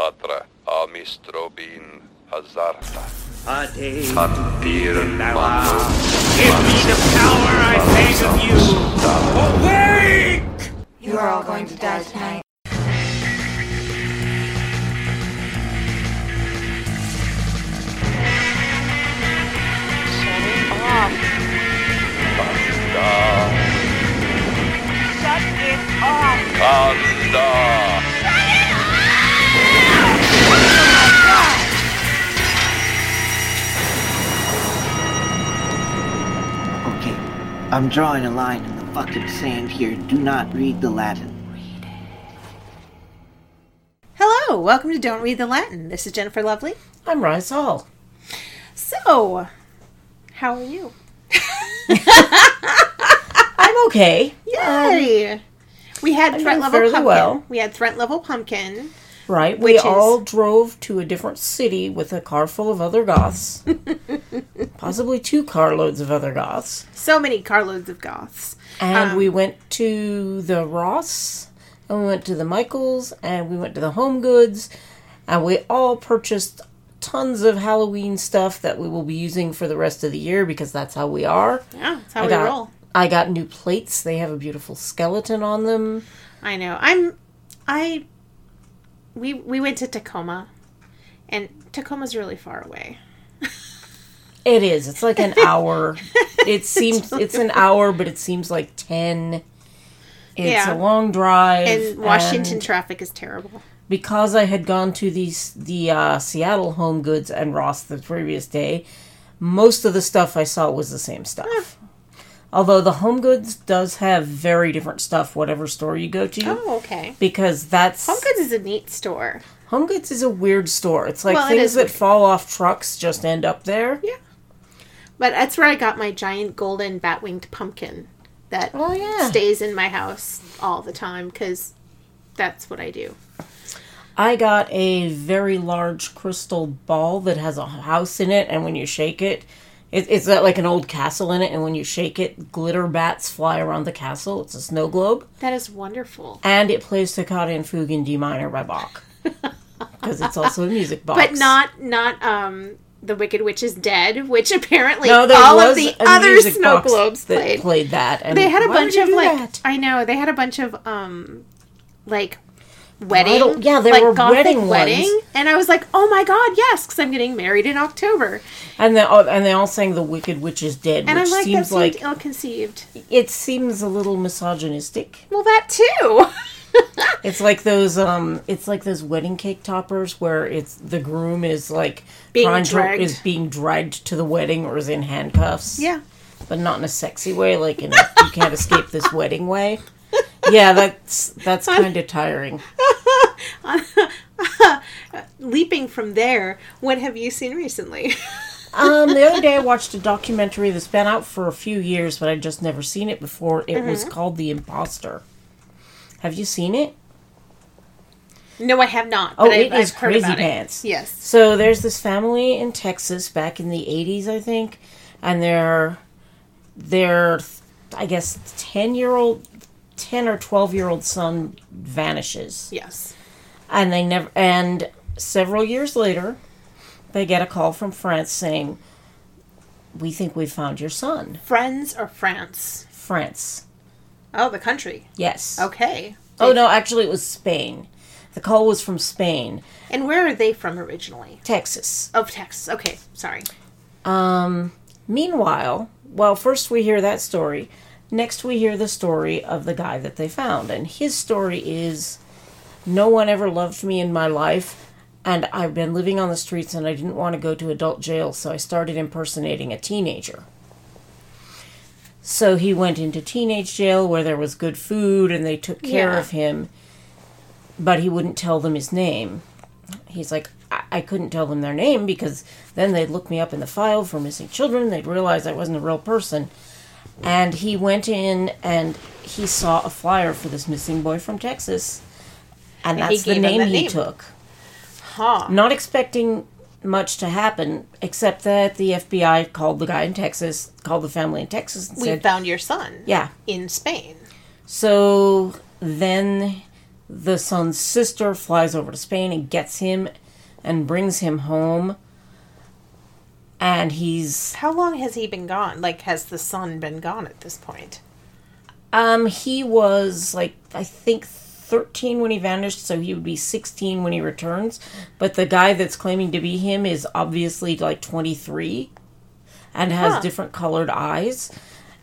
Tatra amistrobin hazarta. Ade Tantiren manu. Give me the power I beg of you! Awake! You are all going to die tonight. Shut it off. Kanda. Shut it off. Kanda. I'm drawing a line in the fucking sand here. Do not read the Latin. Hello, welcome to Don't Read the Latin. This is Jennifer Lovely. I'm Rice Hall. So, how are you? I'm okay. Yay! Um, we had I'm threat doing level fairly pumpkin. well. We had threat level pumpkin. Right. We is- all drove to a different city with a car full of other goths. Possibly two carloads of other goths. So many carloads of goths. And Um, we went to the Ross, and we went to the Michaels, and we went to the Home Goods, and we all purchased tons of Halloween stuff that we will be using for the rest of the year because that's how we are. Yeah, that's how I we got, roll. I got new plates. They have a beautiful skeleton on them. I know. I'm. I. We we went to Tacoma, and Tacoma's really far away. It is. It's like an hour. it seems it's an hour, but it seems like ten. It's Yeah. a long drive. And Washington and traffic is terrible. because I had gone to these the uh, Seattle Home Goods and Ross the previous day, most of the stuff I saw was the same stuff. Although the Home Goods does have very different stuff, whatever store you go to, Oh, okay. because that's Home Goods is a neat store. Home Goods is a weird store. It's like Well, things that weird. fall off trucks just end up there. Yeah. But that's where I got my giant golden bat winged pumpkin that Oh, yeah. stays in my house all the time because that's what I do. I got a very large crystal ball that has a house in it, and when you shake it, it it's got like an old castle in it, and when you shake it, glitter bats fly around the castle. It's a snow globe, That is wonderful. and it plays Toccata and Fugue in D minor by Bach because it's also a music box. But not not um the Wicked Witch is Dead, which apparently no, all of the other snow globes that played. played that. And They had a bunch of like that? I know they had a bunch of um like wedding yeah, they like were gothic wedding wedding ones. and I was like oh my god yes because I'm getting married in October and they all, and they all sang "The Wicked Witch is Dead," and which I'm like that seems seemed like ill conceived. it seems a little misogynistic. Well, that too. It's like those um it's like those wedding cake toppers where it's the groom is like Being dragged. to is being dragged to the wedding or is in handcuffs. yeah. But not in a sexy way, like in a you can't escape this wedding way. Yeah, that's that's kind of tiring. Leaping from there, what have you seen recently? Um, the other day I watched a documentary that's been out for a few years, but I'd just never seen it before. It was Mm-hmm. called The Imposter. Have you seen it? no, I have not. Oh, but I've, it is I've crazy about it. pants. Yes. So there's this family in Texas back in the 80s, I think, and their their I guess 10-year-old 10 or 12-year-old son vanishes. Yes. And they never and several years later they get a call from France saying we think we've found your son. Friends or France? France. Oh, the country. Yes. Okay. Oh no, actually it was Spain. The call was from Spain, And where are they from originally? Texas. Oh, Texas. Okay, sorry. Um, meanwhile, well, first we hear that story. Next, we hear the story of the guy that they found. And his story is no one ever loved me in my life, and I've been living on the streets and I didn't want to go to adult jail, so I started impersonating a teenager. So he went into teenage jail where there was good food and they took care Yeah. of him, but he wouldn't tell them his name. He's like, I-, I couldn't tell them their name because then they'd look me up in the file for missing children. They'd realize I wasn't a real person. And he went in and he saw a flyer for this missing boy from Texas. And that's the name he name. took. Huh. Not expecting much to happen, except that the FBI called the guy in Texas, called the family in Texas, and said, We said, found your son. Yeah. In Spain. So then the son's sister flies over to Spain and gets him and brings him home. And he's How long has he been gone? Like, has the son been gone at this point? um he was like I think 13 when he vanished, so he would be 16 when he returns. But the guy that's claiming to be him is obviously like 23 and has Huh. different colored eyes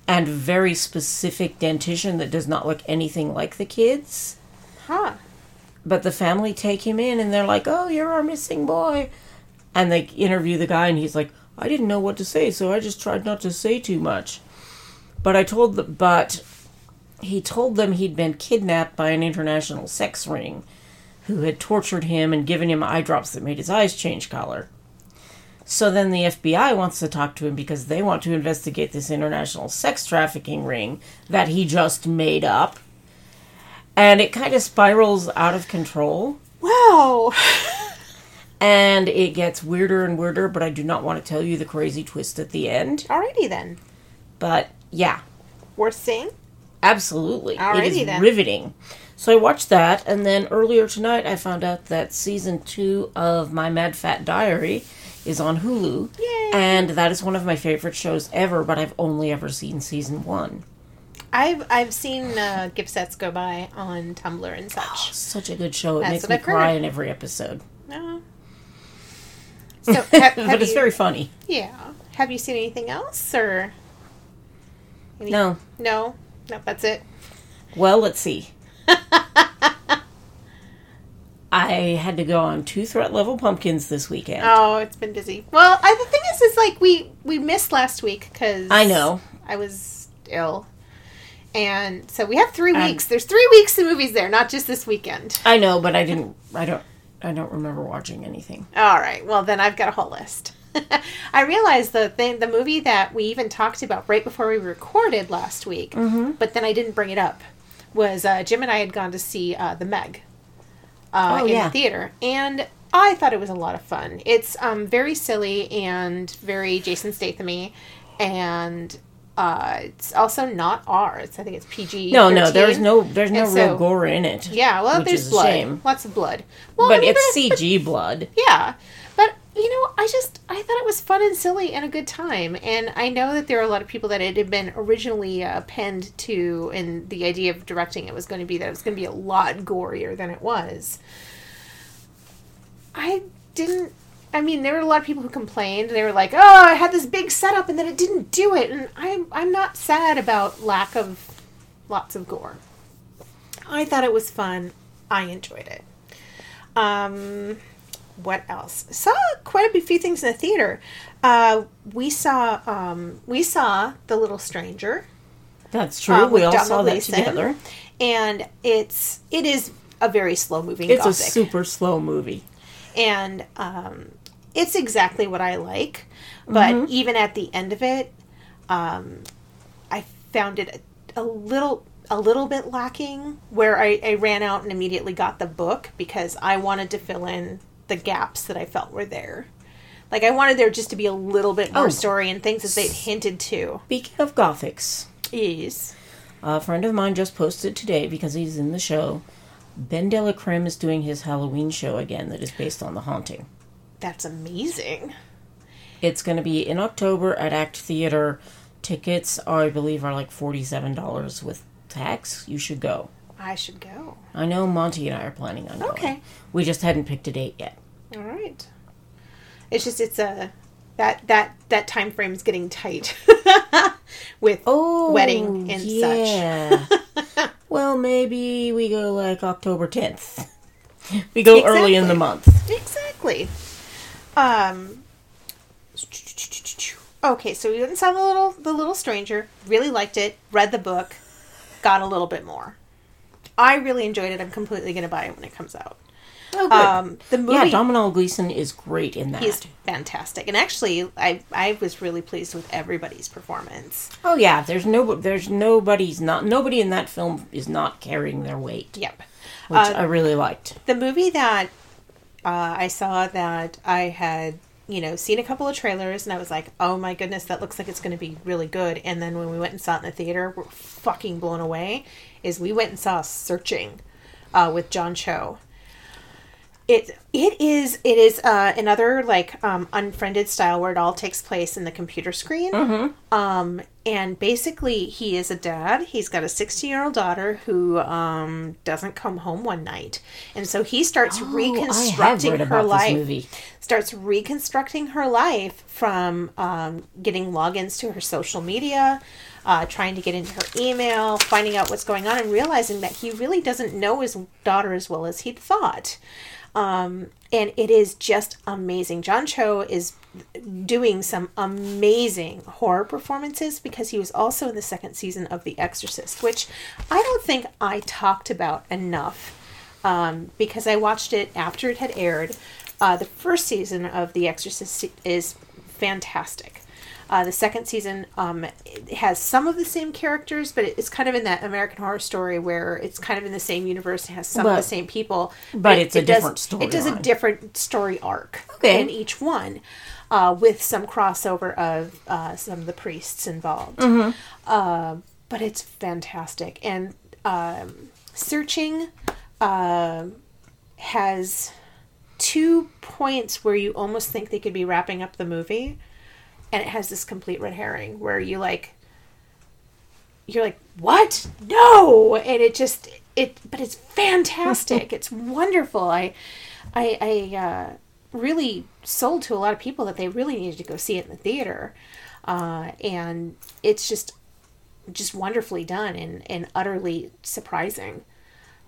and very specific dentition that does not look anything like the kids. Huh. But the family take him in and they're like, "Oh, you're our missing boy." And they interview the guy and he's like, "I didn't know what to say, so I just tried not to say too much." But I told the but he told them he'd been kidnapped by an international sex ring who had tortured him and given him eye drops that made his eyes change color. So then the FBI wants to talk to him because they want to investigate this international sex trafficking ring that he just made up. And it kind of spirals out of control Wow. and it gets weirder and weirder, but I do not want to tell you the crazy twist at the end. Alrighty then. But yeah, Worth seeing? absolutely. it Alrighty is then. riveting. So I watched that, and then earlier tonight I found out that season two of My Mad Fat Diary is on Hulu. Yay. And that is one of my favorite shows ever, but I've only ever seen season one. I've I've seen uh, gift sets go by on Tumblr and such. Such a good show. It That's makes me cry in every episode. No. So, ha- have but it's you- very funny. yeah. Have you seen anything else or? Any- No. No. No. That's it. Well, let's see. I had to go on two threat level pumpkins this weekend. Oh, it's been busy. Well, I, the thing is, is like we we missed last week because I know. I was ill, and so we have three And- weeks. There's three weeks of movies there, not just this weekend. I know, but I didn't. I don't. I don't remember watching anything. All right. Well, then I've got a whole list. I realized the thing, the movie that we even talked about right before we recorded last week, Mm-hmm. but then I didn't bring it up, was uh, Jim and I had gone to see uh, the Meg uh, Oh, in yeah. the theater, and I thought it was a lot of fun. It's um, very silly and very Jason Stathamy, and uh, it's also not R. It's I think it's PG. No, no, there's no, there's no And real so- gore in it. Yeah, well, there's blood, shame. lots of blood. Well, But I mean, it's but- CG blood. yeah. But you know, I just I thought it was fun and silly and a good time. And I know that there are a lot of people that it had been originally uh, penned to, and the idea of directing it was going to be that it was going to be a lot gorier than it was. I didn't. I mean, there were a lot of people who complained. They were like, "Oh, I had this big setup and then it didn't do it." And I'm I'm not sad about lack of lots of gore. I thought it was fun. I enjoyed it. Um, what else? Saw quite a few things in the theater. Uh, we saw um, we saw The Little Stranger. That's true. uh, we all Domhnall saw that Gleeson. together. and it's it is a very slow moving. It's a super slow movie. and um, it's exactly what I like. But Mm-hmm. even at the end of it, um, I found it a, a little a little bit lacking. Where I, I ran out and immediately got the book because I wanted to fill in the gaps that I felt were there. Like I wanted there just to be a little bit more Oh. story and things that they'd hinted to. Speaking of gothics, Yes. a friend of mine just posted today because he's in the show. BenDeLaCreme is doing his Halloween show again that is based on The Haunting. That's amazing. It's going to be in October at Act Theater. Tickets are, I believe, are like forty-seven dollars with tax. You should go. I should go. I know Monty and I are planning on going. Okay. We just hadn't picked a date yet. All right. It's just it's a that that that time frame is getting tight with Oh, wedding and such. well, maybe we go like October tenth. We go early in the month. Exactly. Um. Okay, so we went and saw the little the little stranger. Really liked it. Read the book. Got a little bit more. I really enjoyed it. I'm completely gonna buy it when it comes out. Oh, good. Um, the movie. yeah, Domhnall Gleeson is great in that. He's fantastic, and actually, I I was really pleased with everybody's performance. oh yeah, there's no, there's nobody's not nobody in that film is not carrying their weight, Yep. which Uh, I really liked. the movie that uh, I saw that I had, you know, seen a couple of trailers and I was like, oh my goodness, that looks like it's going to be really good. And then when we went and saw it in the theater, we're fucking blown away. Is we went and saw Searching uh, with John Cho. It it is it is uh, another like um, unfriended style where it all takes place in the computer screen. Um, and basically, he is a dad. He's got a 16 year old daughter who um, doesn't come home one night, and so he starts Oh, reconstructing her life. Starts reconstructing her life from um, getting logins to her social media, uh, trying to get into her email, finding out what's going on, and realizing that he really doesn't know his daughter as well as he'd thought. Um, and it is just amazing. John Cho is doing some amazing horror performances because he was also in the second season of The Exorcist, which I don't think I talked about enough um, because I watched it after it had aired. Uh, the first season of The Exorcist is fantastic. Uh, the second season um, has some of the same characters, but it's kind of in that American Horror Story where it's kind of in the same universe. It has some of the same people, but it's a does- story. It does a different story arc Okay. in each one, uh, with some crossover of uh, some of the priests involved. Mm-hmm. Uh, but it's fantastic, and um, searching uh, has two points where you almost think they could be wrapping up the movie, and it has this complete red herring where you like you're like what? No! And it just it but it's fantastic. It's wonderful. I i i uh really sold to a lot of people that they really needed to go see it in the theater. Uh and it's just just wonderfully done and and utterly surprising.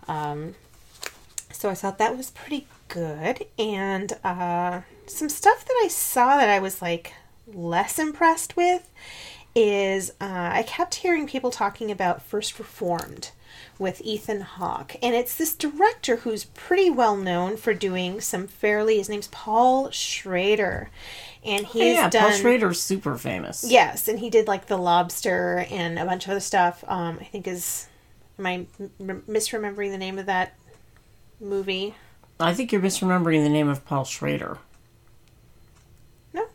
Um so i thought that was pretty good. And uh some stuff that i saw that i was like less impressed with is uh, I kept hearing people talking about First Reformed with Ethan Hawke. And it's this director who's pretty well known for doing some fairly, his name's Paul Schrader. And he's yeah, done. Paul Schrader's super famous. Yes, and he did like The Lobster and a bunch of other stuff. Um, I think is. Am I m- misremembering the name of that movie? I think you're misremembering the name of Paul Schrader.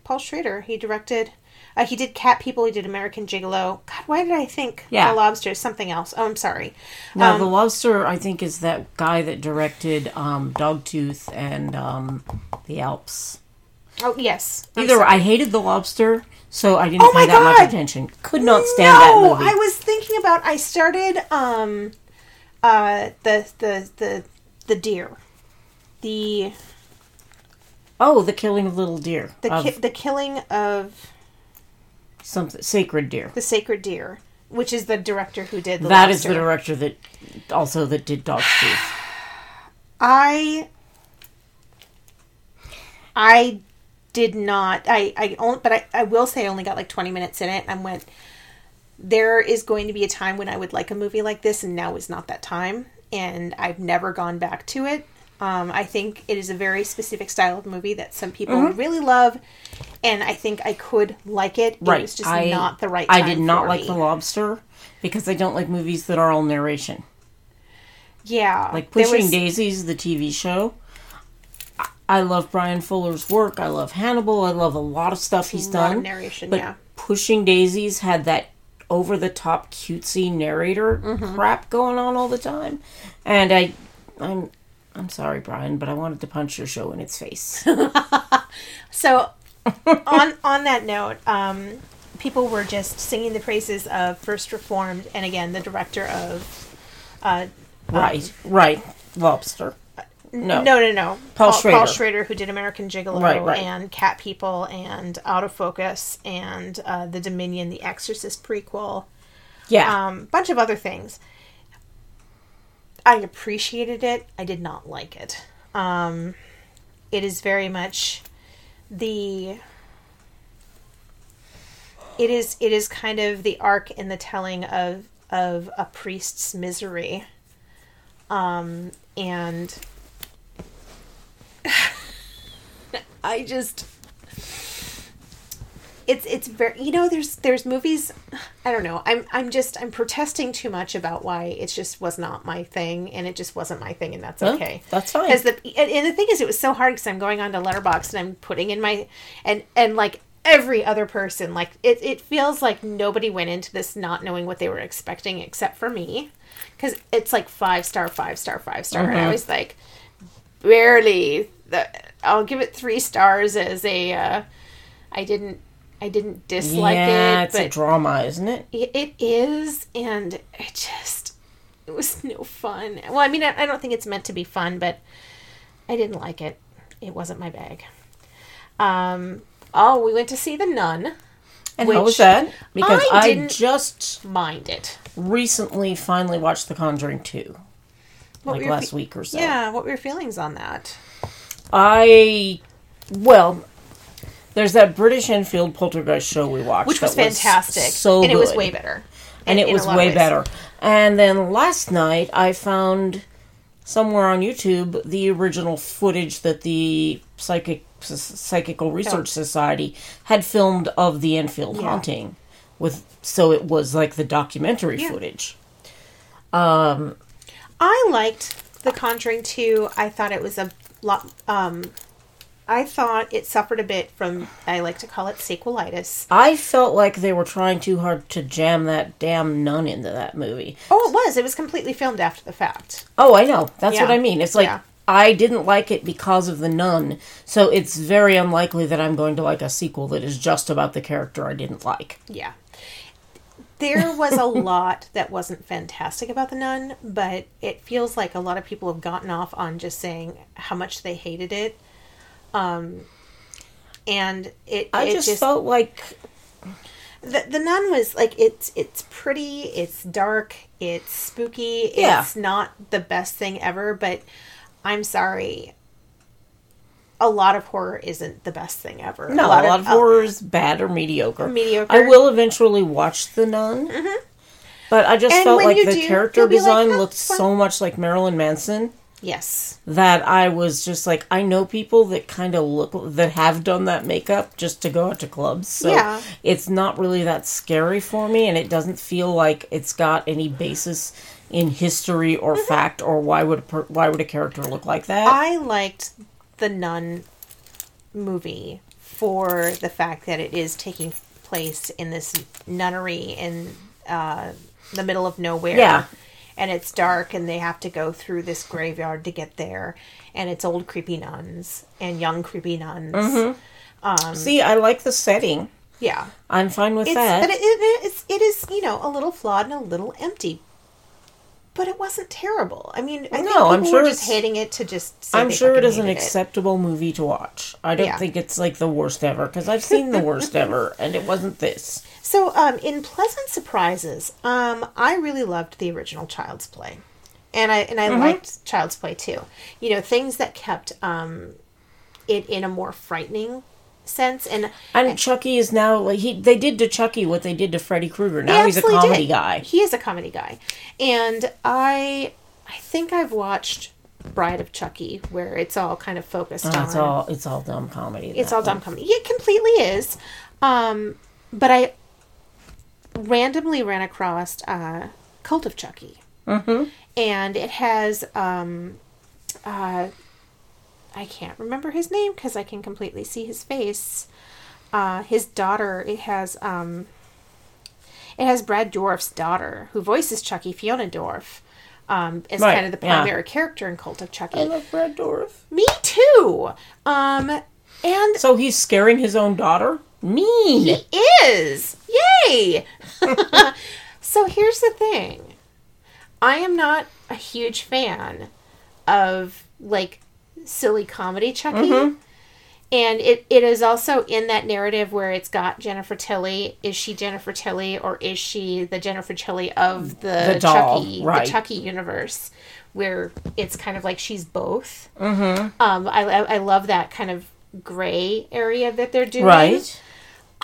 No, Paul Schrader. He directed. Uh, he did Cat People. He did American Gigolo. God, why did I think Yeah. The Lobster is something else? Oh, I'm sorry. Now, Um, The Lobster, I think, is that guy that directed um, Dogtooth and um, The Alps. Oh, yes. I'm Either sorry. I hated The Lobster, so I didn't Oh pay that much attention. Could not stand that no, movie. I was thinking about. I started um, uh, the the the the deer, the oh, The Killing of Little Deer. the of ki- the killing of something Sacred Deer. the sacred deer, which is the director who did the That is the director that also that did Dogtooth. I I did not I I only but I, I will say I only got like 20 minutes in it and went there is going to be a time when I would like a movie like this and now is not that time and I've never gone back to it. Um, I think it is a very specific style of movie that some people Mm-hmm. really love, and I think I could like it. It Right. was just I, not the right. I did not like me. The Lobster because I don't like movies that are all narration. Yeah, Like Pushing was- Daisies, the TV show. I- I love Bryan Fuller's work. I love Hannibal. I love a lot of stuff he's done. narration, but yeah. Pushing Daisies had that over the top cutesy narrator Mm-hmm. crap going on all the time. And I I'm I'm sorry, Bryan, but I wanted to punch your show in its face. So, on on that note, um, people were just singing the praises of First Reformed, and again, the director of. Uh, right, right. Lobster. No. no, no, no. Paul Paul Schrader. Schrader, who did American Gigolo Right, right. and Cat People and Auto Focus and uh, The Dominion, The Exorcist prequel, Yeah. um, bunch of other things. I appreciated it. I did not like it. Um, it is very much the. It is. It is kind of the arc in the telling of of a priest's misery. Um, and I just it's it's very you know there's there's movies I don't know I'm I'm just I'm protesting too much about why it just was not my thing and it just wasn't my thing and that's Well, okay that's fine. because the and, and the thing is it was so hard because I'm going on to Letterboxd and I'm putting in my and and like every other person. Like it, it feels like nobody went into this not knowing what they were expecting except for me. Because it's like five star, five star, five star. And I was like, barely. The, I'll give it three stars as a. Uh, I didn't. I didn't dislike yeah, it, it's but a drama, isn't it? it, it is, and it just it was no fun. Well, I mean, I, I don't think it's meant to be fun, but I didn't like it. It wasn't my bag. Um. Oh, we went to see the Nun. And Which how was that? Because I I, just Mind it. recently finally watched The Conjuring 2. What like last fe- week or so. Yeah. What were your feelings on that? I well, there's that British Enfield Poltergeist show we watched, Which was fantastic, so and it was good. way better. and in- it was way better. And then last night I found somewhere on YouTube the original footage that the psychic psychical research society had filmed of the Enfield haunting with so it was like the documentary Yeah. footage. I liked The Conjuring 2. I thought it was a lot. Um, I thought it suffered a bit from, I like to call it sequelitis. I felt like they were trying too hard to jam that damn nun into that movie. Oh, it was. It was completely filmed after the fact. Oh, I know. That's what I mean. It's like Yeah. I didn't like it because of the nun, so it's very unlikely that I'm going to like a sequel that is just about the character I didn't like. Yeah. There was a lot that wasn't fantastic about The Nun, but it feels like a lot of people have gotten off on just saying how much they hated it. Um, and it, I it just, felt like the, the nun was like it's it's pretty it's dark it's spooky Yeah. it's not the best thing ever but i'm sorry a lot of horror isn't the best thing ever no, a lot, of, horror is bad or mediocre. Mediocre. I will eventually watch the nun, but I just Mm-hmm. And felt like the do, character like, design "Oh, looked fun." so much like Marilyn Manson yes that I was just like, I know people that kind of look that have done that makeup just to go out to clubs. So Yeah. it's not really that scary for me, and it doesn't feel like it's got any basis in history or Mm-hmm. fact or why would a per- why would a character look like that? i liked the nun movie for the fact that it is taking place in this nunnery in uh, the middle of nowhere Yeah. And it's dark and they have to go through this graveyard to get there and it's old creepy nuns and young creepy nuns Mm-hmm. See, I like the setting. yeah I'm fine with it's that. but it, it, it's, it is you know a little flawed and a little empty but it wasn't terrible i mean i think No, people I'm sure were just it's- hating it to just I'm sure it fucking an acceptable movie to watch. I don't Yeah. think it's like the worst ever because I've seen the worst ever, and it wasn't this. So, um, in pleasant surprises, um, I really loved the original Child's Play, and I and I Mm-hmm. liked Child's Play too. You know, things that kept um, it in a more frightening sense, and And Chucky is now like he. They did to Chucky what they did to Freddy Krueger. Now He he's a comedy did. guy. He is a comedy guy, and I I think I've watched Bride of Chucky, where it's all kind of focused on It's all it's all dumb comedy. it's all one. dumb comedy. It completely is. Um, but I randomly ran across uh, Cult of Chucky, mm-hmm. and it has um, uh, I can't remember his name because I can completely see his face. Uh, his daughter. It has um, it has Brad Dourif's daughter who voices Chucky, Fiona Dourif. Um, is Right, kind of the yeah. primary character in Cult of Chucky. I love Brad Dourif. Me too. Um, and So he's scaring his own daughter. Mean. He is. Yay! so here's the thing. I am not a huge fan of like silly comedy Chucky. And it, it is also in that narrative where it's got Jennifer Tilly. Is she Jennifer Tilly or is she the Jennifer Tilly of the, The doll, Chucky right. the Chucky universe? Where it's kind of like she's both. Mm-hmm. Um, I, I I love that kind of gray area that they're doing. Right.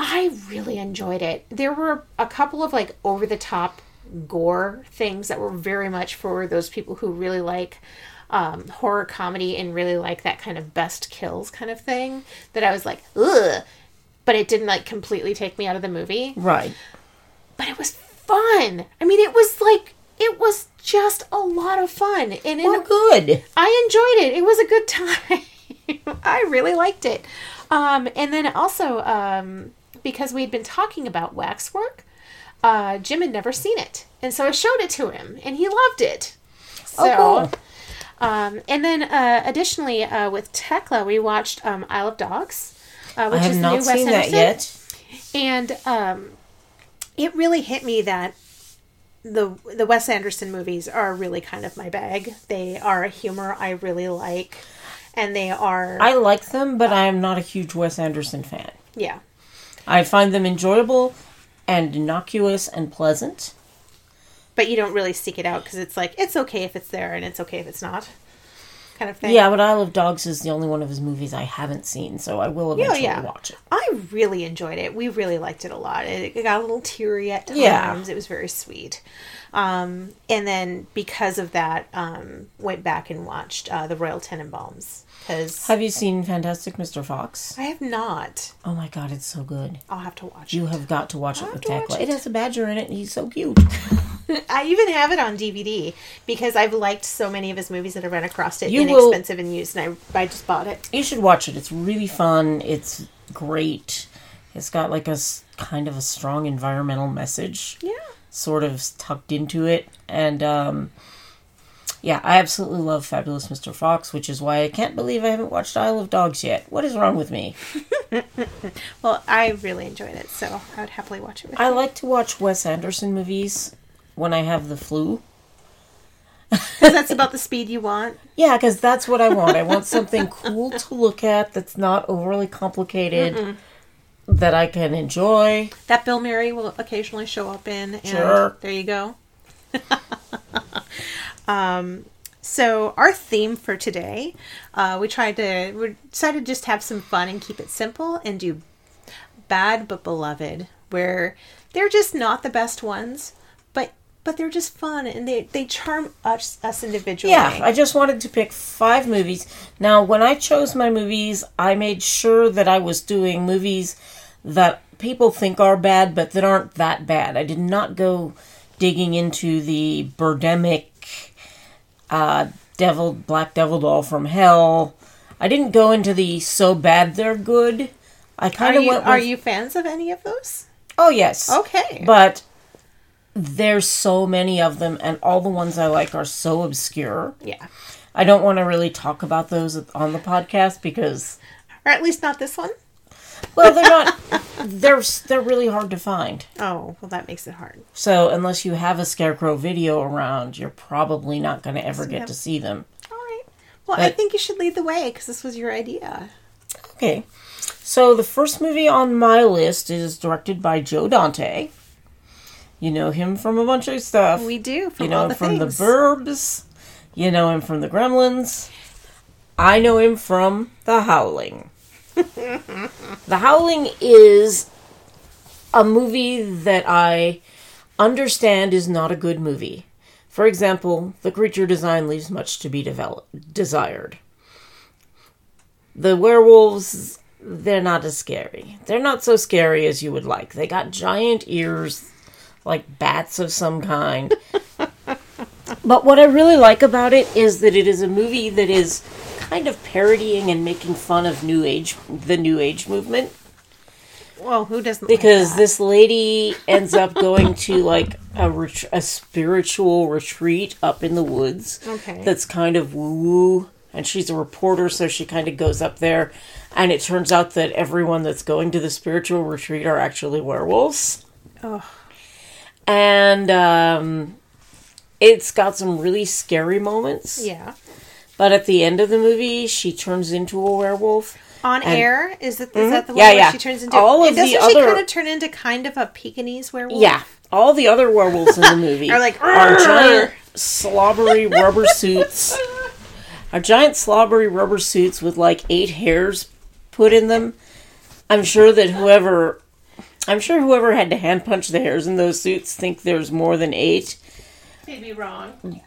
I really enjoyed it. There were a couple of like over the top gore things that were very much for those people who really like um, horror comedy and really like that kind of best kills kind of thing. That I was like, ugh. But it didn't like completely take me out of the movie. Right. But it was fun. I mean, it was like, it was just a lot of fun. And in Well, good. I enjoyed it. It was a good time. I really liked it. Um, and then also, um, because we'd been talking about waxwork, uh, Jim had never seen it. And so I showed it to him, and he loved it. So, Oh, cool. um, and then uh, additionally, uh, with Tekla, we watched um, Isle of Dogs, uh, which is new Wes seen that Anderson. yet. And um, it really hit me that the the Wes Anderson movies are really kind of my bag. They are a humor I really like, and they are I like them, but I am not a huge Wes Anderson fan. yeah. I find them enjoyable and innocuous and pleasant. But you don't really seek it out because it's like it's okay if it's there and it's okay if it's not, kind of thing. Yeah, but Isle of Dogs is the only one of his movies I haven't seen, so I will Yeah, eventually yeah. watch it. I really enjoyed it. We really liked it a lot. It, it got a little teary at times. Yeah. It was very sweet. Um, and then because of that, um, went back and watched uh, the Royal Tenenbaums because Have you seen Fantastic Mr. Fox? I have not. Oh my god, it's so good. I'll have to watch it. You it. have got to watch it with watch it. It has a badger in it, and he's so cute. I even have it on DVD because I've liked so many of his movies that I ran across it You will- inexpensive and used, and I, I just bought it. You should watch it. It's really fun. It's great. It's got like a kind of a strong environmental message. Yeah. sort of tucked into it. And um, yeah, I absolutely love Fabulous Mr. Fox, which is why I can't believe I haven't watched Isle of Dogs yet. What is wrong with me? Well, I really enjoyed it, so I would happily watch it with I you. like to watch Wes Anderson movies when I have the flu. Because that's about the speed you want. Yeah, because that's what I want. I want something cool to look at that's not overly complicated, that I can enjoy. That Bill Murray will occasionally show up in, and Sure. there you go. Um, so our theme for today, uh, we tried to we decided to just have some fun and keep it simple and do bad but beloved, where they're just not the best ones, but but they're just fun and they they charm us us individually. Yeah, I just wanted to pick five movies. Now, when I chose my movies, I made sure that I was doing movies that people think are bad, but that aren't that bad. I did not go digging into the Birdemic, uh, Devil, Black Devil Doll from Hell. I didn't go into the so bad they're good. I kind of went. are you fans of any of those? Oh yes. Okay. But there's so many of them, and all the ones I like are so obscure. Yeah. I don't want to really talk about those on the podcast because, Or at least not this one. Well, they're not. they're they're really hard to find. Oh, well that makes it hard. So unless you have a scarecrow video around, you're probably not going to ever get to see them. All right. Well, I think you should lead the way because this was your idea. Okay. So the first movie on my list is directed by Joe Dante. You know him from a bunch of stuff. We do from you know him the from things. the Burbs. You know him from the Gremlins. I know him from The Howling. the Howling is a movie that I understand is not a good movie. For example, the creature design leaves much to be develop- desired. The werewolves, they're not as scary. They're not so scary as you would like. They got giant ears, like bats of some kind. but what I really like about it is that it is a movie that is kind of parodying and making fun of new age the new age movement Well, who doesn't? like because that? this lady ends up going to like a ret- a spiritual retreat up in the woods. Okay. That's kind of woo woo, and she's a reporter, so she kind of goes up there, and it turns out that everyone that's going to the spiritual retreat are actually werewolves. Ugh. And um, it's got some really scary moments. yeah. But at the end of the movie, she turns into a werewolf. On And- air is that is mm-hmm. that the one Yeah, where yeah. she turns into? All and of the doesn't she other- kind of turn into kind of a Pekingese werewolf? Yeah, all the other werewolves in the movie Are like, are giant slobbery rubber suits. Are giant slobbery rubber suits with like eight hairs put in them. I'm sure that whoever, I'm sure whoever had to hand punch the hairs in those suits think there's more than eight. They'd be wrong.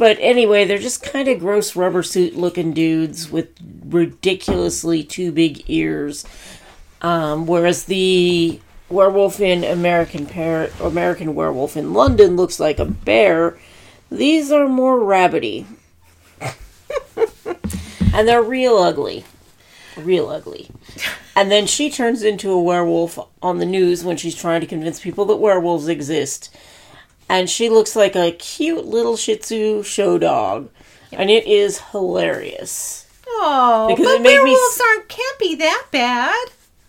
But anyway, they're just kind of gross rubber suit looking dudes with ridiculously too big ears. Um, whereas the werewolf in American American Werewolf in London looks like a bear. These are more rabbity. and they're real ugly. real ugly. And then she turns into a werewolf on the news when she's trying to convince people that werewolves exist. And she looks like a cute little Shih Tzu show dog. And it is hilarious. Oh, Because but it made werewolves s- aren't can't be that bad.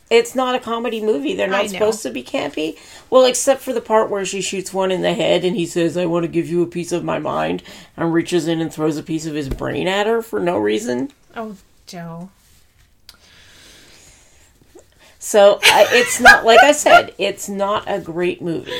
It's not a comedy movie. They're not supposed to be campy. Well, except for the part where she shoots one in the head and he says, I want to give you a piece of my mind, and reaches in and throws a piece of his brain at her for no reason. Oh, Joe. So I, it's not, like I said, it's not a great movie.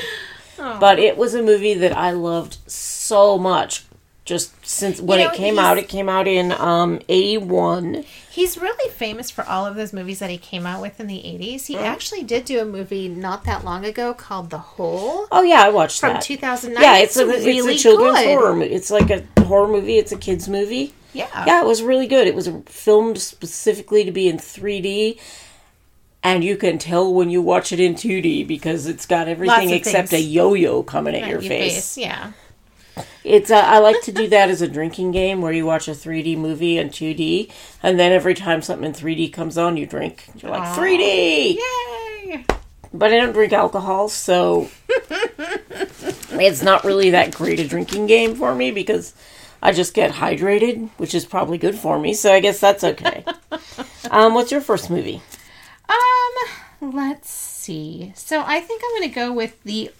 But it was a movie that I loved so much. Just since when You know, it came out, it came out in um, 81. He's really famous for all of those movies that he came out with in the 80s. He actually did do a movie not that long ago called The Hole Oh, yeah, I watched that. from that. 2009. Yeah, it's a, really it's a children's good. horror movie. It's like a horror movie, it's a kid's movie. Yeah. Yeah, it was really good. It was filmed specifically to be in 3D, and you can tell when you watch it in 2D because it's got everything except things. a yo-yo coming at At your your face. Yeah. It's uh, I like to do that as a drinking game where you watch a 3D movie in 2D, and then every time something in 3D comes on, you drink. You're like 3D. Yay! But I don't drink alcohol, so it's not really that great a drinking game for me because I just get hydrated, which is probably good for me. So I guess that's okay. um, what's your first movie? Let's see. So I think I'm going to go with the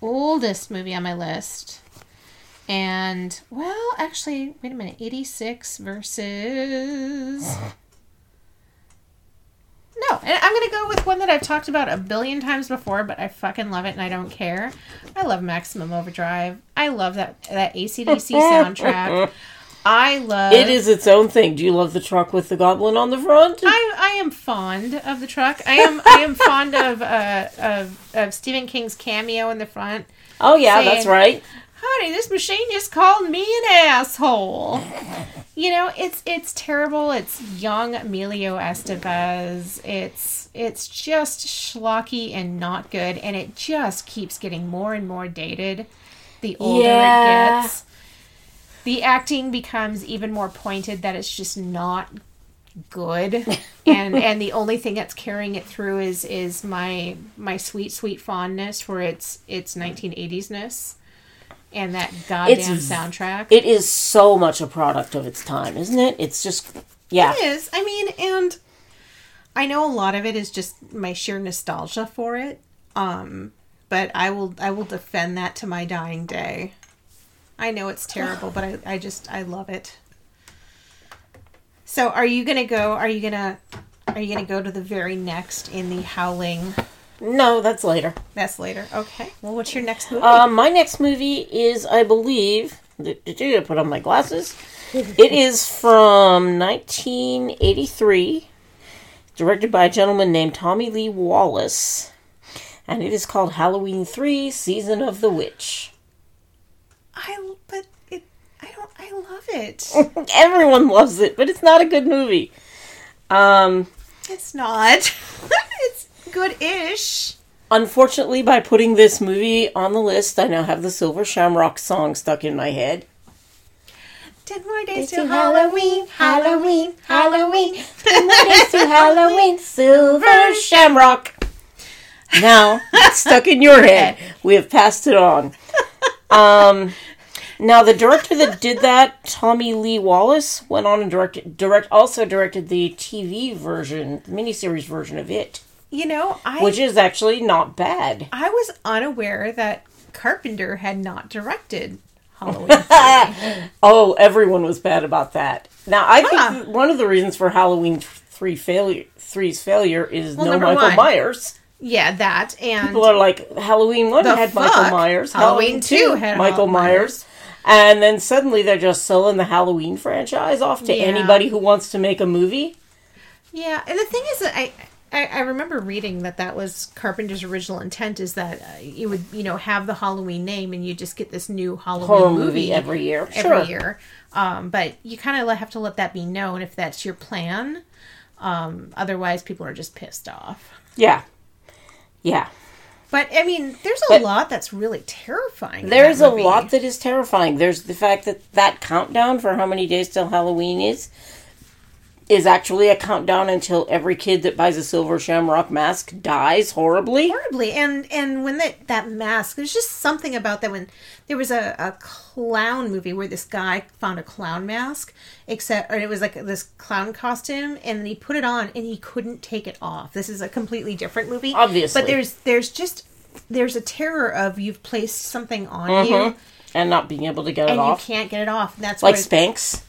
oldest movie on my list. And, well, actually, wait a minute. 86 versus. No, and I'm going to go with one that I've talked about a billion times before, but I fucking love it and I don't care. I love Maximum Overdrive. I love that, that ACDC soundtrack. I love. It is its own thing. Do you love the truck with the goblin on the front? I, I am fond of the truck. I am I am fond of uh of, of Stephen King's cameo in the front. oh yeah, saying- that's right. Honey, this machine just called me an asshole. You know, it's it's terrible. It's young Emilio Estevez. It's it's just schlocky and not good, and it just keeps getting more and more dated. The older Yeah. it gets, the acting becomes even more pointed. That it's just not good, and and the only thing that's carrying it through is is my my sweet sweet fondness for its its 1980s ness and that goddamn It's- soundtrack. It is so much a product of its time, isn't it? It's just yeah. It is. I mean, and I know a lot of it is just my sheer nostalgia for it. Um, but I will I will defend that to my dying day. I know it's terrible, but I, I just I love it. So are you gonna go are you gonna are you gonna go to the very next in the howling No, that's later. that's later? Okay. Well what's your next movie? Um, my next movie is, I believe, did you, I put on my glasses. It is from 1983, directed by a gentleman named Tommy Lee Wallace, and it is called Halloween 3 Season of the Witch. I but it I don't I love it. Everyone loves it, but it's not a good movie. Um, it's not. it's good-ish. unfortunately, by putting this movie on the list, I now have the Silver Shamrock song stuck in my head. Ten more days to till Halloween, Halloween, Halloween. Days to Halloween, Silver Shamrock. Now, it's stuck in your head. We have passed it on. Um, now, the director that did that, Tommy Lee Wallace, went on and directed, direct, also directed the TV version, the miniseries version of it, You know, I which is actually not bad. I was unaware that Carpenter had not directed Halloween. Oh, everyone was bad about that. Now, I think Huh. that one of the reasons for Halloween three failure, three's failure is Well, no Michael one. Myers. yeah, that and People are like, Halloween one had fuck? Michael Myers. Halloween two had Michael Hal- Myers. And then suddenly they're just selling the Halloween franchise off to Yeah. anybody who wants to make a movie. yeah, and the thing is that I. I, I remember reading that that was Carpenter's original intent is that uh, you would you know have the Halloween name and you just get this new Halloween Horror movie, movie every year. every Sure. year. Um, but you kind of have to let that be known if that's your plan. Um, otherwise, people are just pissed off. Yeah. Yeah. But I mean, there's a But- lot that's really terrifying. in There's a lot that is terrifying. There's the fact that that countdown for how many days till Halloween is is actually a countdown until every kid that buys a silver shamrock mask dies horribly. horribly and and when that that mask there's just something about that when there was a, a clown movie where this guy found a clown mask except or it was like this clown costume and then he put it on and he couldn't take it off this is a completely different movie Obviously. but there's there's just there's a terror of you've placed something on mm-hmm. you And not being able to get it and off. you can't get it off and that's Like Spanx.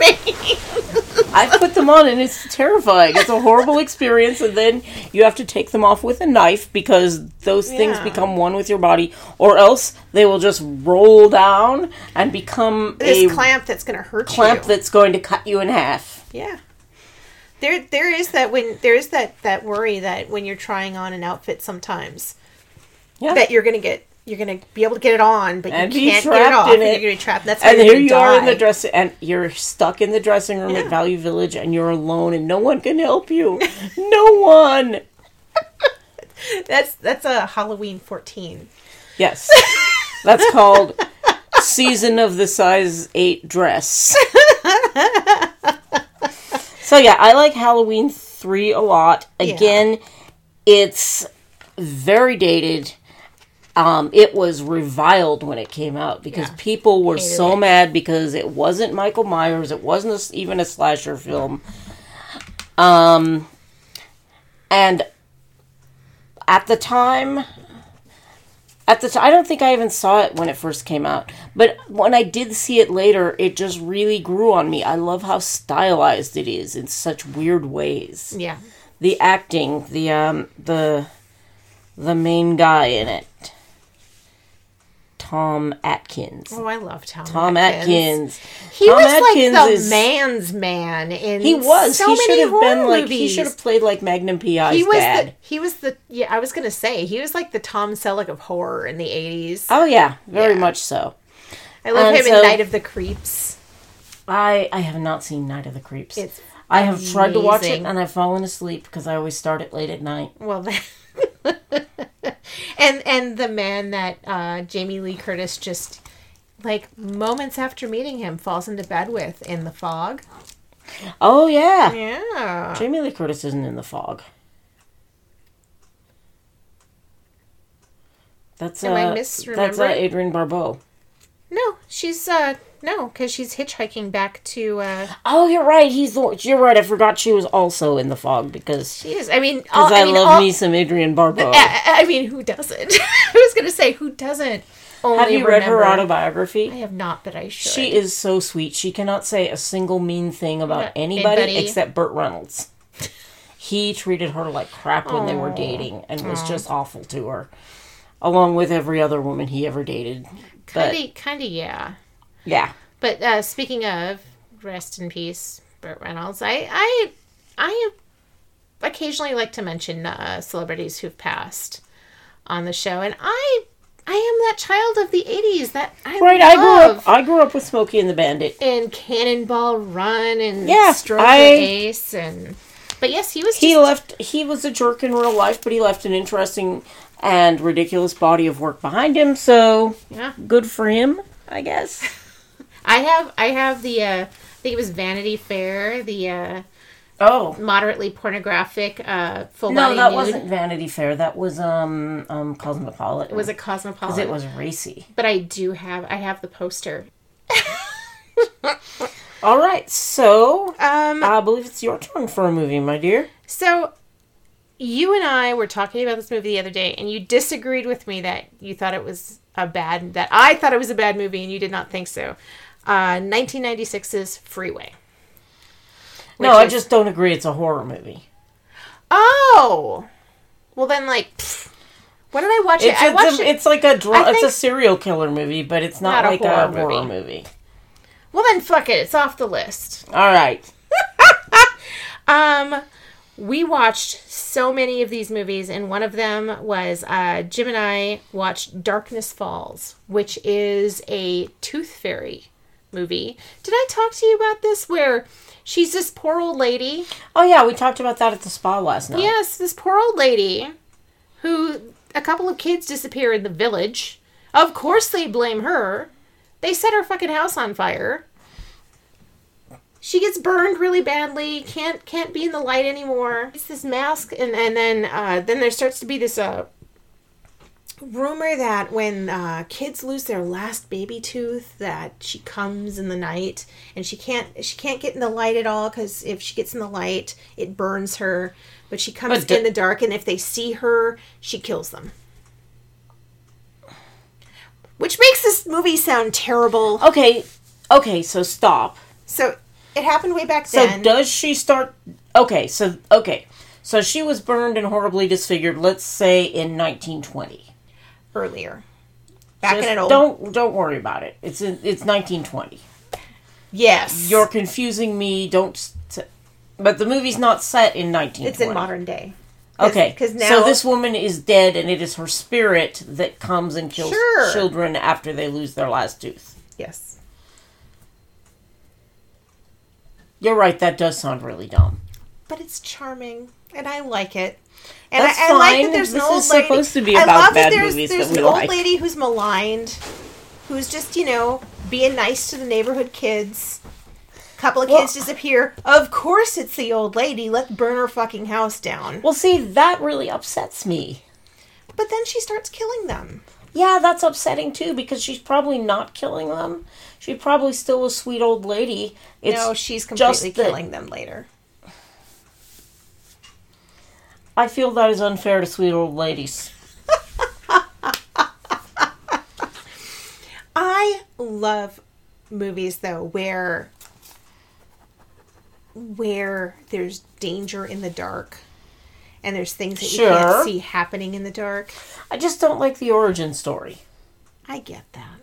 I've put them on and it's terrifying. It's a horrible experience, and then you have to take them off with a knife because those things become one with your body, or else they will just roll down and become this a clamp that's gonna hurt you. clamp you that's going to cut you in half. Yeah. There there is that when there is that that worry that when you're trying on an outfit sometimes Yeah. that you're going to get you're going to be able to get it on but And you can't get it off and you're be trapped. That's and here gonna you are in the die. dress, and you're stuck in the dressing room at Value Village, and you're alone, and no one can help you. no one. That's that's a Halloween 14. Yes, that's called season of the size eight dress. so yeah, I like Halloween three a lot. Again, it's very dated. Um, it was reviled when it came out because Yeah. people were Hated so it. mad because it wasn't Michael Myers. It wasn't a even a slasher film. Um, and at the time, at the time, I don't think I even saw it when it first came out. But when I did see it later, it just really grew on me. I love how stylized it is in such weird ways. Yeah. The acting, the um, the the main guy in it, Tom Atkins. Oh, I love Tom. Atkins. Tom Atkins. He Tom was Atkins like the is- man's man in He was. so he many should have been like. He should have played like Magnum PI's He was dad. the he was the yeah, I was going to say he was like the Tom Selleck of horror in the 80s. oh yeah, very Yeah. much so. I love and him so- in Night of the Creeps. I I have not seen Night of the Creeps. It's I have tried to watch it and I've fallen asleep because I always start it late at night. Well, that and and the man that uh, Jamie Lee Curtis just like moments after meeting him falls into bed with in the fog. Oh yeah, Yeah, Jamie Lee Curtis isn't in the fog. That's Am I uh, misremembering? that's uh, Adrienne Barbeau. no, she's uh no, because she's hitchhiking back to. uh Oh, you're right. He's the, you're right. I forgot she was also in the fog because She is. I mean, because I, mean, love all- me some Adrienne Barbeau. I, I mean, who doesn't? I was gonna say who doesn't. Only Have you read her autobiography? I have not, but I should. She is so sweet. She cannot say a single mean thing about About anybody, anybody. except Burt Reynolds. He treated her like crap when they were dating and was just awful to her, along with every other woman he ever dated. Kind of, kind of, yeah. Yeah, But uh, speaking of rest in peace, Burt Reynolds, I I I occasionally like to mention uh, celebrities who've passed on the show, and I I am that child of the '80s that I right. I grew up. I grew up with Smokey and the Bandit. and Cannonball Run and Yeah, Stroke I- Ace and but yes, he was He just- left. He was a jerk in real life, but he left an interesting and ridiculous body of work behind him. So Yeah. good for him, I guess. I have I have the uh, I think it was Vanity Fair, the uh, Oh moderately pornographic uh, full no, body that nude. wasn't Vanity Fair. That was um um Cosmopolitan. Was it Cosmopolitan Because Cosmopolitan? it was racy. But I do have I have the poster. All right, so Um, I believe it's your turn for a movie, my dear. so you and I were talking about this movie the other day, and you disagreed with me that you thought it was a bad that I thought it was a bad movie, and you did not think so. Uh, 1996's Freeway. No, I is- just don't agree. It's a horror movie. Oh, well then, like, pfft, what did I watch It's, it? I it's, watched a, it. it's like a dra- it's a serial killer movie, but it's not, Not like a horror horror, movie. movie. Well then, fuck it. It's off the list. All right. Um, we watched so many of these movies, and one of them was uh, Jim and I watched Darkness Falls, which is a Tooth Fairy movie. Did I talk to you about this? Where she's this poor old lady. Oh yeah, we talked about that at the spa last night. Yes, this poor old lady who a couple of kids disappear in the village. Of course, they blame her. They set her fucking house on fire. she gets burned really badly. Can't can't be in the light anymore. It's this mask, and and then uh, then there starts to be this uh rumor that when uh, kids lose their last baby tooth that she comes in the night and she can't she can't get in the light at all because if she gets in the light it burns her but she comes d- in the dark and if they see her she kills them which makes this movie sound terrible Okay, okay, so stop. so it happened way back then. So does she start? Okay, so okay, so she was burned and horribly disfigured. Let's say in 1920. Earlier back Just in an old Don't don't worry about it. It's in, it's 1920. yes You're confusing me. Don't. s- But the movie's not set in 1920. it's in modern day 'Cause- Okay, 'cause now so this woman is dead, and it is her spirit that comes and kills Sure. children after they lose their last tooth. yes You're right. That does sound really dumb. but it's charming and I like it. And That's I, I like fine. that there's This an old is lady. supposed to be I about love bad that there's, movies there's that we an old like. lady who's maligned, who's just you know being nice to the neighborhood kids. Couple of Well- kids disappear. Of course, it's the old lady. Let's burn her fucking house down. Well, see, that really upsets me. But then she starts killing them. Yeah, that's upsetting too because she's probably not killing them. She's probably still a sweet old lady. It's no, she's completely that- killing them later. I feel that is unfair to sweet old ladies. I love movies though where where there's danger in the dark and there's things that you can't see happening in the dark. I just don't like the origin story. I get that.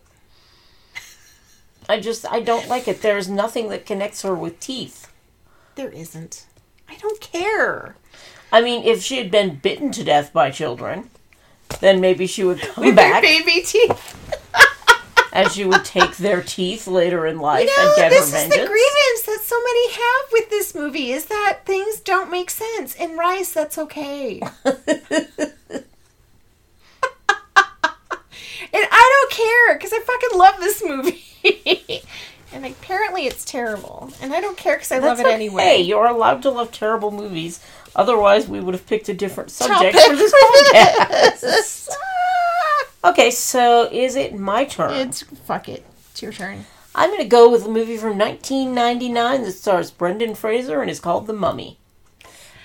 I just I don't like it. There's nothing that connects her with teeth. There isn't. I don't care. I mean, if she had been bitten to death by children, then maybe she would come back baby teeth. and she would take their teeth later in life No, and get this her is the grievance that so many have with this movie is that things don't make sense. And Rice, that's okay. And I don't care because I fucking love this movie. and apparently it's terrible. And I don't care because I love it okay. anyway. You're allowed to love terrible movies. Otherwise, we would have picked a different subject Topic for this podcast. okay, so is it my turn? It's fuck it. It's your turn. I'm going to go with a movie from 1999 that stars Brendan Fraser and is called The Mummy.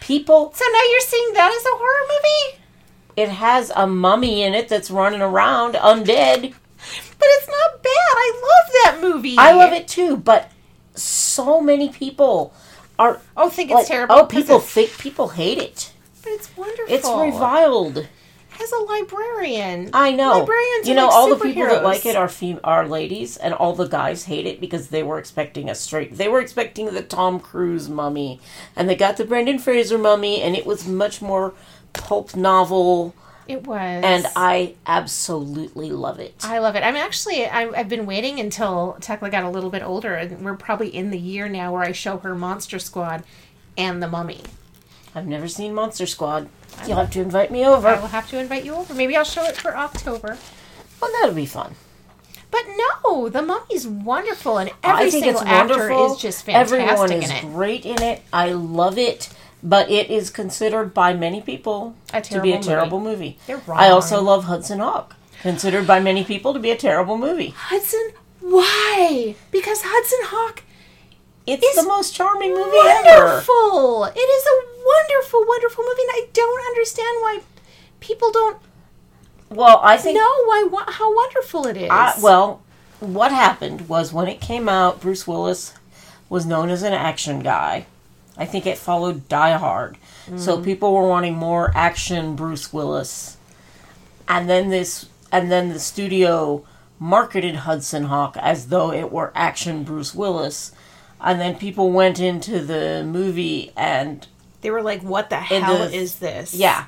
People, So now you're seeing that as a horror movie? it has a mummy in it that's running around undead. But it's not bad. I love that movie. I love it too, but so many people are Oh, think it's like, terrible. Oh, people it's- think people hate it. But it's wonderful. It's reviled. As a librarian. I know. Librarians you know, like all the people that like it are fem- are ladies, and all the guys hate it because they were expecting a straight. They were expecting the Tom Cruise mummy, and they got the Brendan Fraser mummy, and it was much more pulp novel, It was. and I absolutely love it. I love it. I'm actually, I, I've been waiting until Tekla got a little bit older, and we're probably in the year now where I show her Monster Squad and The Mummy. I've never seen Monster Squad. You'll have to invite me over. I will have to invite you over. Maybe I'll show it for October. Well, that'll be fun. But no, The Mummy's wonderful, and every I single it's actor wonderful. is just fantastic Everyone in is it. great in it. I love it, but it is considered by many people to be a terrible movie. They're I also love Hudson Hawk, considered by many people to be a terrible movie. Hudson, why? Because Hudson Hawk It's the most charming movie ever. wonderful. It is a wonderful, wonderful movie, and I don't understand why people don't Well, I think know why how wonderful it is. I, well, what happened was when it came out, Bruce Willis was known as an action guy. I think it followed Die Hard. So mm-hmm. people were wanting more action Bruce Willis. And then this and then the studio marketed Hudson Hawk as though it were action Bruce Willis. And then people went into the movie and they were like, "What the hell the- is this?" yeah.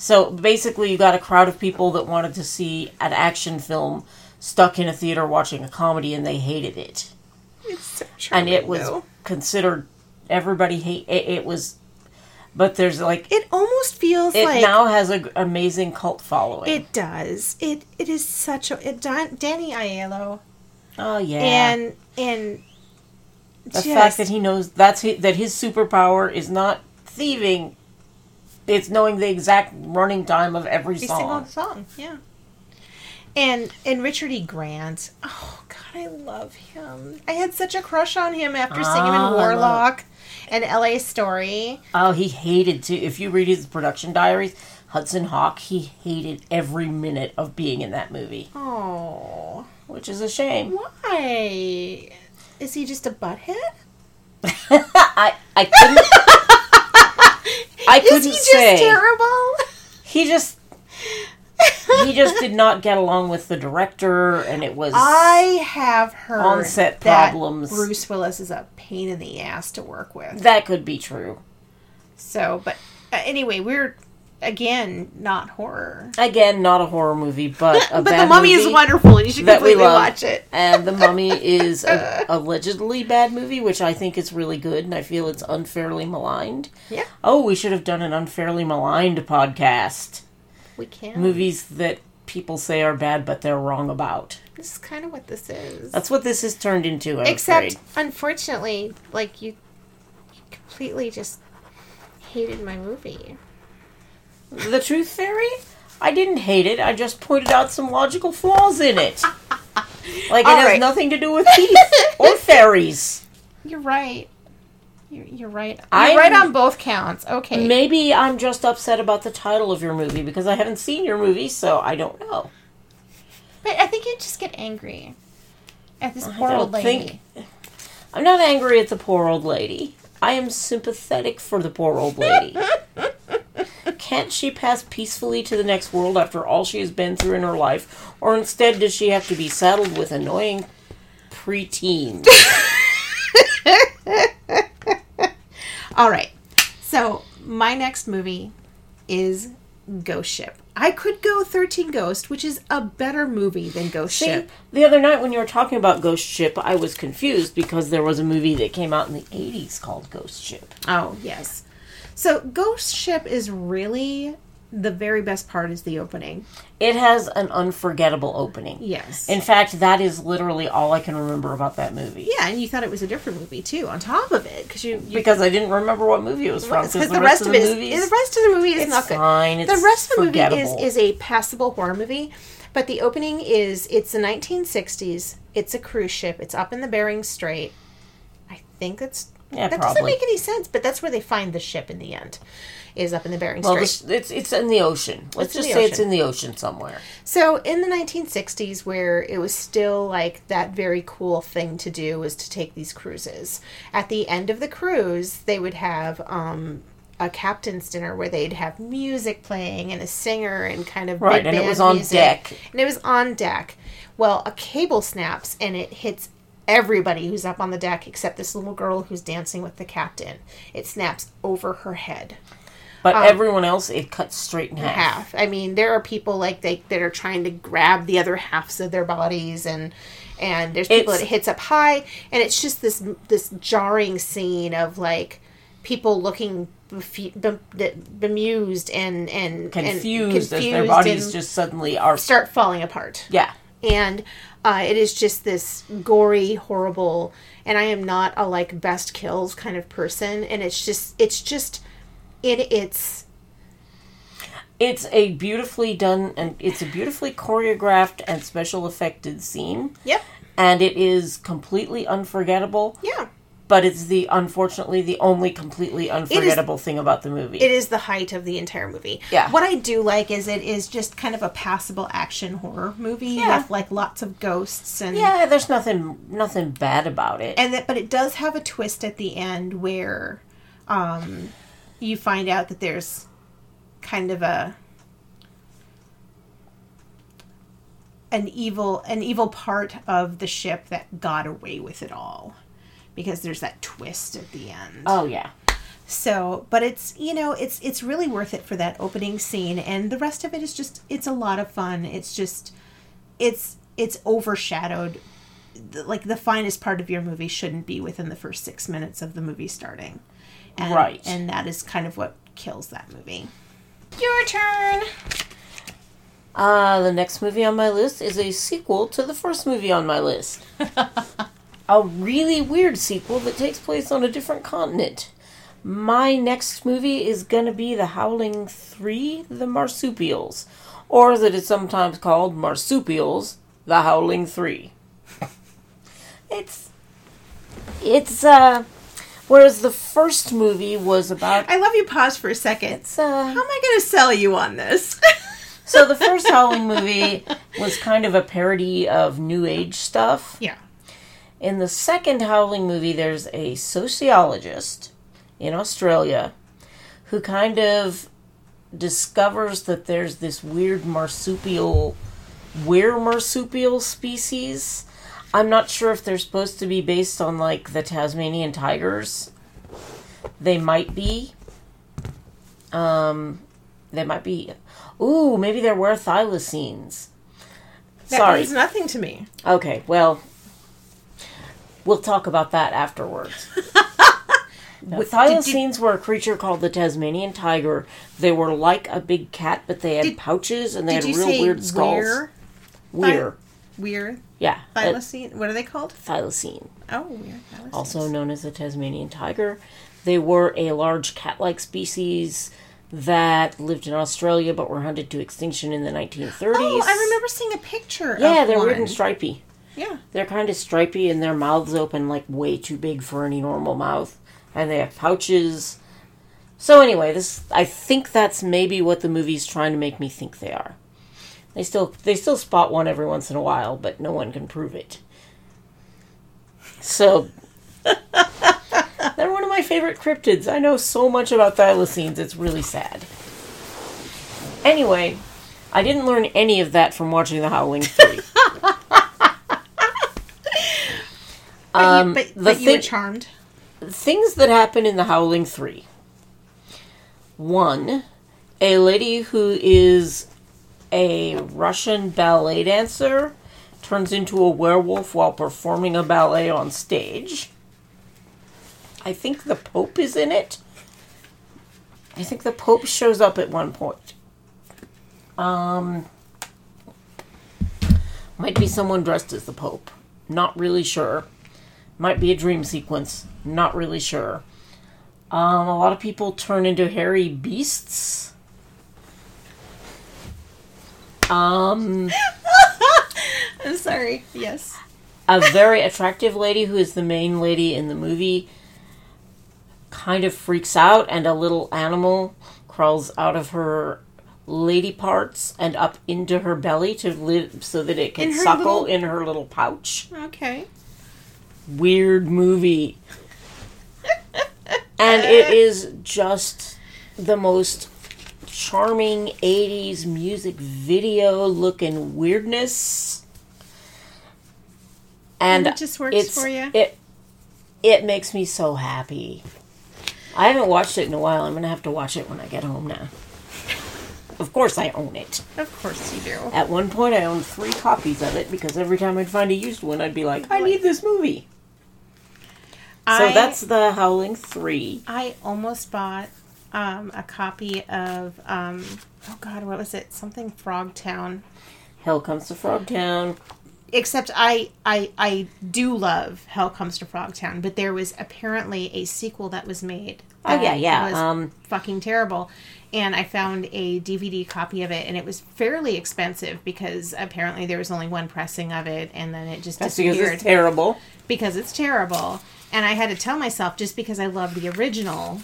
So basically, you got a crowd of people that wanted to see an action film stuck in a theater watching a comedy, and they hated it. it's so And it was though. considered everybody hate it, it was, but there's like It almost feels it like now has an amazing cult following. it does. It it is such a it, Dan, Danny Aiello oh yeah, and and The Just- fact that he knows that's hi that his superpower is not thieving; it's knowing the exact running time of every Every song. song, yeah. And and Richard E. Grant, oh God, I love him. I had such a crush on him after seeing him Ah, in love- Warlock and L.A. Story. Oh, he hated to. If you read his production diaries, Hudson Hawk, he hated every minute of being in that movie, Oh, which is a shame. why? Is he just a butthead? I I couldn't. I couldn't he just say. terrible? He just he just did not get along with the director, and it was I have heard Onset problems. Bruce Willis is a pain in the ass to work with. that could be true. So, but uh, anyway, we're again not horror. Again, not a horror movie, but a but the mummy is wonderful, and you should completely watch it. And the Mummy is a allegedly bad movie, which I think is really good, and I feel it's unfairly maligned. Yeah, Oh, we should have done an unfairly maligned podcast. We can. Movies that people say are bad, but they're wrong about. This is kind of what this is. That's what this has turned into. I'm Except, afraid. unfortunately, like you, you completely just hated my movie. The Truth Fairy? I didn't hate it. I just pointed out some logical flaws in it. Like it All has right. nothing to do with teeth or fairies. You're right. You're, you're right. You're I'm- right on both counts. Okay. Maybe I'm just upset about the title of your movie because I haven't seen your movie, so I don't know. but I think you just get angry at this poor I old lady. think I'm not angry at the poor old lady. I am sympathetic for the poor old lady. Can't she pass peacefully to the next world after all she has been through in her life? Or instead does she have to be saddled with annoying preteens? All right. So my next movie is Ghost Ship. I could go 13 Ghost, which is a better movie than Ghost See, Ship. the other night when you were talking about Ghost Ship, I was confused because there was a movie that came out in the 80s called Ghost Ship. Oh, yes. So Ghost Ship is really the very best part is the opening. It has an unforgettable opening. Yes. In fact, that is literally all I can remember about that movie. yeah, and you thought it was a different movie too on top of it because you, you Because I didn't remember what movie it was from. because Because the, rest of the is the rest of the movie is it's not good. fine, the rest of the movie is, is a passable horror movie, but the opening is it's the 1960s. It's a cruise ship. It's up in the Bering Strait. I think that's Yeah, that doesn't make any sense, but that's where they find the ship in the end. Is up in the Bering well, Strait. this, it's it's in the ocean. Let's It's just say it's in the ocean somewhere. So in the 1960s, where it was still like that very cool thing to do was to take these cruises. At the end of the cruise, they would have um, a captain's dinner where they'd have music playing and a singer and kind of Right, big and it was on music. deck. And it was on deck. Well, a cable snaps and it hits everybody who's up on the deck except this little girl who's dancing with the captain. It snaps over her head But everyone else, it cuts straight in half. Um, half. I mean, there are people like they that are trying to grab the other halves of their bodies, and and there's people It's- that it hits up high, and it's just this this jarring scene of like people looking bemused and and Confused, and as their bodies just suddenly are. start falling apart Yeah. and uh, it is just this gory horrible and i am not a like best kills kind of person and it's just it's just it it's It's a beautifully done and it's a beautifully choreographed and special effected scene. yep And it is completely unforgettable. yeah But it's the unfortunately the only completely unforgettable thing about the movie. it is the height of the entire movie. Yeah. What I do like is it is just kind of a passable action horror movie Yeah. with like lots of ghosts and yeah, there's nothing nothing bad about it. and that but it does have a twist at the end where um you find out that there's kind of a an evil an evil part of the ship that got away with it all because there's that twist at the end. oh yeah. So, but it's you know it's it's really worth it for that opening scene, and the rest of it is just it's a lot of fun. It's just it's it's overshadowed. Like the finest part of your movie shouldn't be within the first six minutes of the movie starting, and, Right. And that is kind of what kills that movie. Your turn. Uh, the next movie on my list is a sequel to the first movie on my list. a really weird sequel that takes place on a different continent. My next movie is gonna be The Howling 3 The Marsupials, or as it is sometimes called, Marsupials The Howling 3. it's. It's, uh. Whereas the first movie was about. I love you. Pause for a second. It's, uh. How am I going to sell you on this? So the first Howling movie was kind of a parody of New Age stuff. yeah. In the second Howling movie, there's a sociologist in Australia who kind of discovers that there's this weird marsupial, we're marsupial species. I'm not sure if they're supposed to be based on like the Tasmanian tigers. They might be. Um, they might be. Ooh, maybe there were thylacines. That Sorry. means nothing to me. Okay, well, we'll talk about that afterwards. Now, thylacines were a creature called the Tasmanian tiger. They were like a big cat, but they had Did- pouches and they had real weird skulls. where? Weird. Weird. Yeah. uh, Thylacine. What are they called? thylacine, Oh, weird. Thylacines. also known as the Tasmanian tiger. They were a large cat like species that lived in Australia but were hunted to extinction in the 1930s. Oh, I remember seeing a picture. Yeah, of they're one. weird and stripy. Yeah. They're kind of stripy and their mouths open like way too big for any normal mouth. And they have pouches. So anyway, this I think that's maybe what the movie's trying to make me think they are. They still they still spot one every once in a while, but no one can prove it. So they're one of my favorite cryptids. I know so much about thylacines, it's really sad. Anyway, I didn't learn any of that from watching The Howling 3. But, Um, you, but, but you were charmed. things that happen in The Howling 3. One, a lady who is a Russian ballet dancer turns into a werewolf while performing a ballet on stage. I think the Pope is in it. I think the Pope shows up at one point. Um, might be someone dressed as the Pope. Not really sure. Might be a dream sequence. Not really sure. Um, a lot of people turn into hairy beasts. Um, I'm sorry. Yes. a very attractive lady who is the main lady in the movie kind of freaks out, and a little animal crawls out of her lady parts and up into her belly to live so that it can In suckle little- in her little pouch. Okay. Weird movie. and it is just the most charming 80s music video looking weirdness. And And it just works for you? It it makes me so happy. I haven't watched it in a while. I'm going to have to watch it when I get home now. Of course I own it. Of course you do. At one point, I owned three copies of it because every time I'd find a used one, I'd be like, I need this movie. So I- that's the Howling 3. I almost bought um, a copy of um, oh god, what was it? Something Frogtown. Hell Comes to Frogtown. Except I I I do love Hell Comes to Frogtown, but there was apparently a sequel that was made. Oh, yeah, that yeah, Was um, fucking terrible. And I found a DVD copy of it, and it was fairly expensive because apparently there was only one pressing of it, and then it just That's because it's terrible. because it's terrible. And I had to tell myself just because I love the original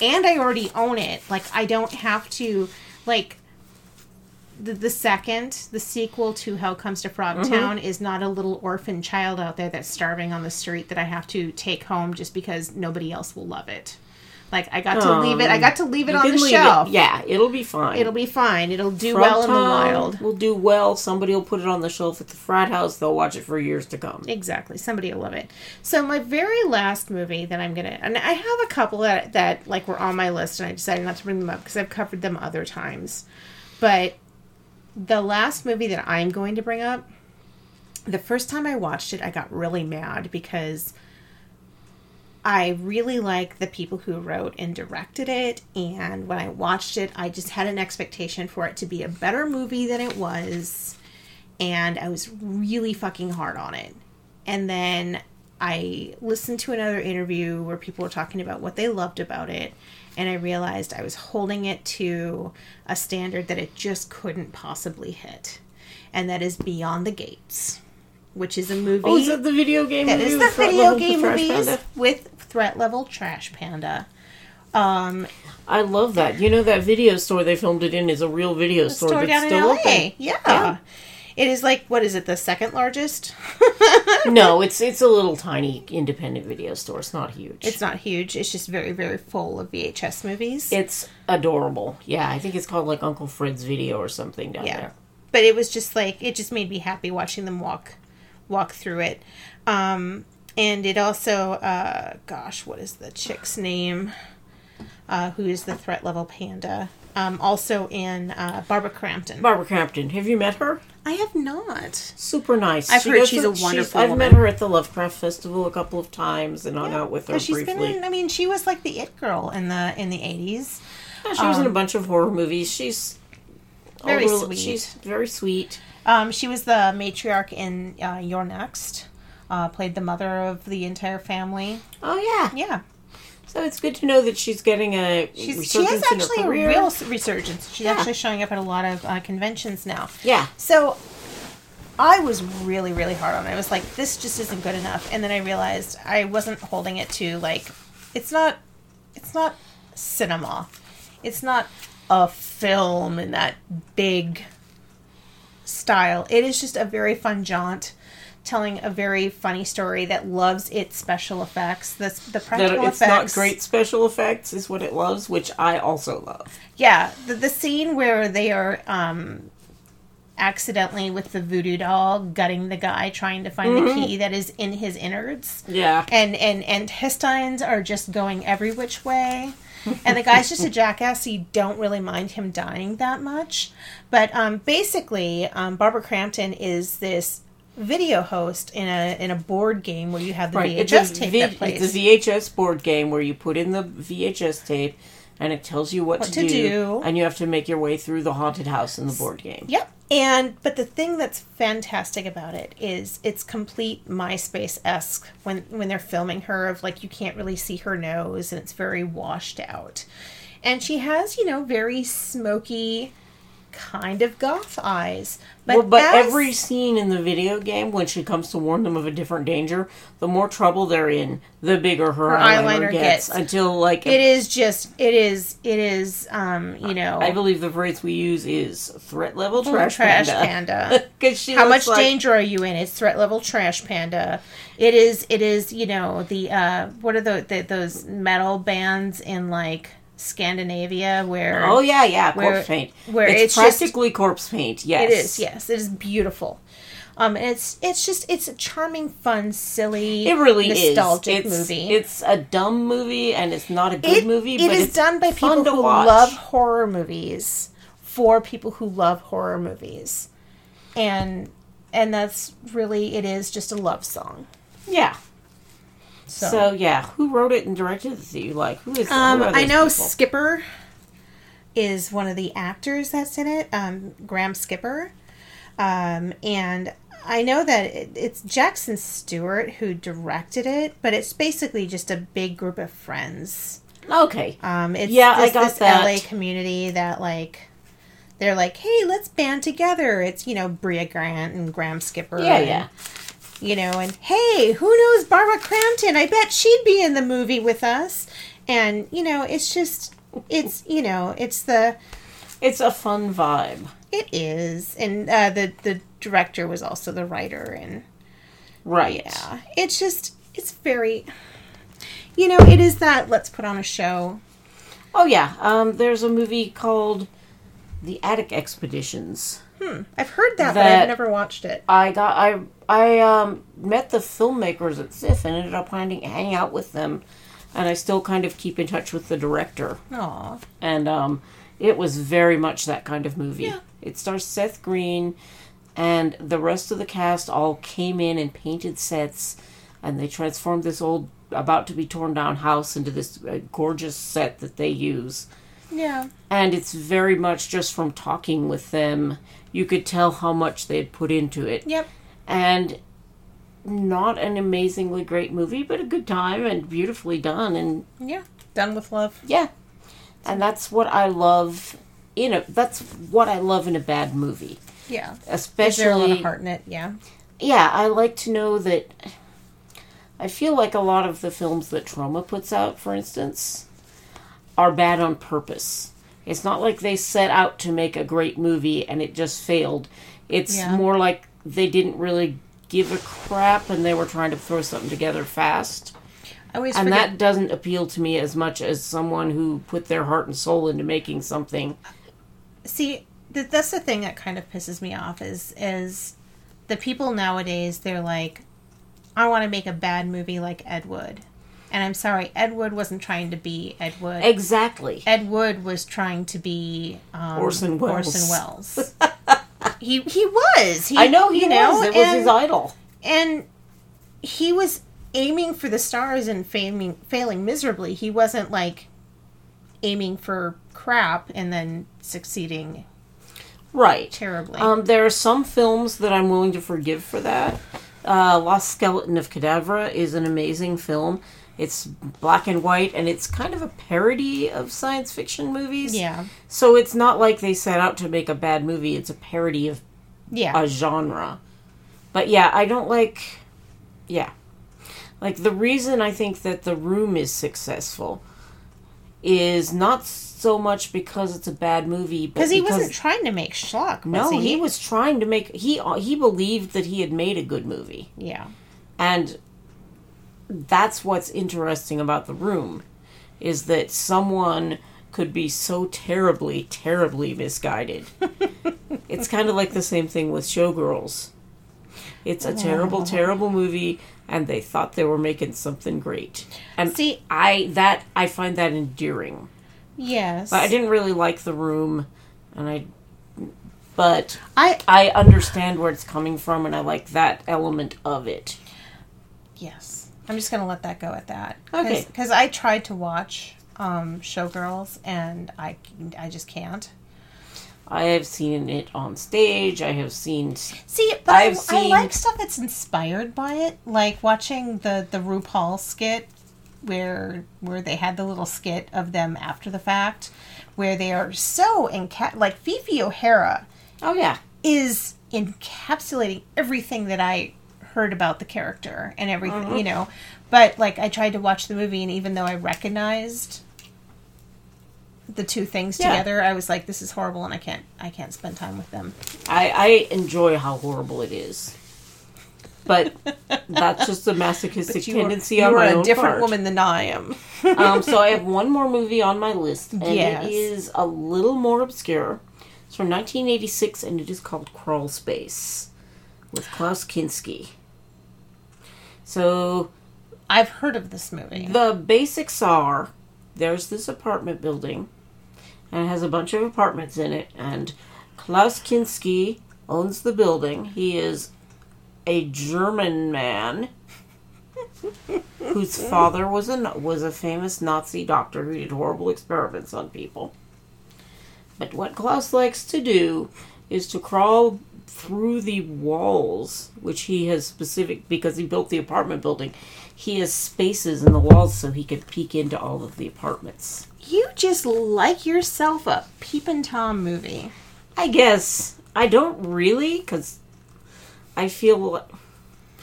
and I already own it, like I don't have to like the, the second, the sequel to Hell Comes to Frogtown mm-hmm. is not a little orphan child out there that's starving on the street that I have to take home just because nobody else will love it. Like I got to leave it. I um, got to leave it on the shelf. It. Yeah, it'll be fine. It'll be fine. It'll do well in the wild. will do well. Somebody will put it on the shelf at the frat house. They'll watch it for years to come. Exactly. Somebody will love it. So my very last movie that I'm gonna, and I have a couple that that like were on my list, and I decided not to bring them up because I've covered them other times. But the last movie that I'm going to bring up, the first time I watched it, I got really mad because I really like the people who wrote and directed it, and when I watched it, I just had an expectation for it to be a better movie than it was, and I was really fucking hard on it. and then I listened to another interview where people were talking about what they loved about it, and I realized I was holding it to a standard that it just couldn't possibly hit, and that is Beyond the Gates, which is a movie. Oh, is that the video game That is the video game movies with threat level Trash Panda. Um, I love that. You know that video store they filmed it in is a real video store, store that's still LA. open. Yeah. Yeah. It is like what is it? The second largest. No, it's it's a little tiny independent video store. It's not huge. It's not huge. It's just very very full of VHS movies. It's adorable. Yeah, I think it's called like Uncle Fred's Video or something down yeah. there. But it was just like it just made me happy watching them walk walk through it. Um and it also uh gosh, what is the chick's name? Uh who is the threat level panda? Um also in uh Barbara Crampton. Barbara Crampton. Have you met her? I have not. Super nice. I've heard she's a wonderful I've woman. met her at the Lovecraft Festival a couple of times and hung out with her she's briefly. been in I mean, she was like the it girl in the in the eighties. Yeah, she was in a bunch of horror movies. She's Um, Very sweet. She's very sweet. Um, she was the matriarch in uh, You're Next. Uh, played the mother of the entire family. Oh yeah. Yeah, So it's good to know that she's getting a she's she has resurgence in her actually a real resurgence. She's Yeah. actually showing up at a lot of uh, conventions now. Yeah. So I was really, really hard on it. I was like, this just isn't good enough. And then I realized I wasn't holding it to like, it's not, it's not cinema. It's not a film in that big style. It is just a very fun jaunt. Telling a very funny story that loves its special effects. The, the That practical it's effects. not great special effects is what it loves, which I also love. Yeah, the, the scene where they are um, accidentally with the voodoo doll gutting the guy trying to find the key that is in his innards. Yeah. And and and intestines are just going every which way. And the guy's just a jackass, so you don't really mind him dying that much. But um, basically, um, Barbara Crampton is this video host in a in a board game where you have the Right. VHS tape V- that plays. it's a VHS board game where you put in the VHS tape and it tells you what, What to, to do, do. and you have to make your way through the haunted house in the board game. Yep. And but the thing that's fantastic about it is it's complete MySpace esque when when they're filming her of like you can't really see her nose and it's very washed out. And she has, you know, very smoky kind of goth eyes. But, well, but as- every scene in the video game, when she comes to warn them of a different danger, the more trouble they're in, the bigger her, Her eyeliner, eyeliner gets, gets. until like it is just it is it is um, you know I believe the phrase we use is threat level trash, trash panda. panda. 'Cause she How much like- danger are you in? It's threat level trash panda. It is. It is. You know the uh, what are the, the those metal bands in like Scandinavia where Oh yeah, yeah, corpse Where- paint. where it's, it's just- practically corpse paint. Yes, it is. Yes, it is beautiful. Um, and it's it's just it's a charming, fun, silly, It really nostalgic is. It's, movie. It's a dumb movie, and it's not a good it, movie. it but is it's done by people who watch. love horror movies for people who love horror movies, and and that's really it is just a love song. Yeah. So, So. yeah, who wrote it and directed it? You like? Who is? um, who I know people? Skipper is one of the actors that's in it. Um, Graham Skipper, um, and I know that it, it's Jackson Stewart who directed it, but it's basically just a big group of friends. Okay. Um, it's Yeah, I got this that. LA community that like they're like, hey, let's band together. It's you know Brea Grant and Graham Skipper. yeah, and, yeah. You know, and hey, who knows Barbara Crampton? I bet she'd be in the movie with us. And you know, it's just, it's you know, it's the It's a fun vibe. it is, and uh, the the director was also the writer, and Right. yeah, it's just it's very, you know, it is that let's put on a show. Oh yeah. Um, there's a movie called The Attic Expeditions. Hmm. I've heard that, but I've never watched it. I got I I um met the filmmakers at SIFF and ended up hanging hanging out with them, and I still kind of keep in touch with the director. Aw. and um, it was very much that kind of movie. Yeah. It stars Seth Green, and the rest of the cast all came in and painted sets, and they transformed this old, about to be torn down house into this uh, gorgeous set that they use. Yeah. And it's very much just from talking with them, you could tell how much they had put into it. Yep. And not an amazingly great movie, but a good time and beautifully done. And Yeah. Done with love. yeah, and that's what I love. You know, that's what I love in a bad movie, Yeah. Is there a lot especially heart in it? Yeah. yeah, I like to know that. I feel like a lot of the films that Troma puts out, for instance, are bad on purpose. It's not like they set out to make a great movie and it just failed. It's Yeah. more like they didn't really give a crap and they were trying to throw something together fast. I always And forget. that doesn't appeal to me as much as someone who put their heart and soul into making something. See, th- that's the thing that kind of pisses me off is is the people nowadays. They're like, I want to make a bad movie like Ed Wood, and I'm sorry, Ed Wood wasn't trying to be Ed Wood. Exactly. Ed Wood was trying to be um, Orson Welles. Orson Welles. he he was. He, I know he you know, was. It was and, his idol. and he was aiming for the stars and failing failing miserably. He wasn't like aiming for crap and then succeeding Right. terribly. Um, there are some films that I'm willing to forgive for that. Uh, Lost Skeleton of Cadavra is an amazing film. It's black and white, and it's kind of a parody of science fiction movies. yeah, So it's not like they set out to make a bad movie. It's a parody of yeah. a genre. But yeah, I don't like. Yeah. Like, the reason I think that The Room is successful is not so much because it's a bad movie, but Because he wasn't trying to make schlock. Was no, he? he was trying to make he he believed that he had made a good movie. Yeah, And that's what's interesting about The Room is that someone could be so terribly terribly misguided. it's kind of like the same thing with Showgirls. It's a terrible terrible movie and they thought they were making something great. And See- I that I find that endearing. yes. But I didn't really like The Room and I but I I understand where it's coming from, and I like that element of it. yes. I'm just gonna let that go at that. Okay. Because I tried to watch um, Showgirls and I I just can't. I have seen it on stage. I have seen. See, but I, I've I seen- like stuff that's inspired by it, like watching the the RuPaul skit where where they had the little skit of them after the fact, where they are so enca- like Fifi O'Hara Oh yeah, is encapsulating everything that I heard about the character and everything, Mm-hmm. you know. But like I tried to watch the movie and even though I recognized the two things Yeah. together, I was like this is horrible and I can't I can't spend time with them. I I enjoy how horrible it is, but that's just a masochistic You are, tendency you on are my a own different part. woman than I am. um, so I have one more movie on my list, and Yes. it is a little more obscure. It's from 1986, and it is called Crawl Space with Klaus Kinski. So I've heard of this movie. The basics are there's this apartment building, and it has a bunch of apartments in it, and Klaus Kinski owns the building. He is a German man whose father was a was a famous Nazi doctor who did horrible experiments on people. But what Klaus likes to do is to crawl through the walls, which he has specific because he built the apartment building. He has spaces in the walls so he could peek into all of the apartments. you just like yourself a Peepin' Tom movie. I guess I don't really because I feel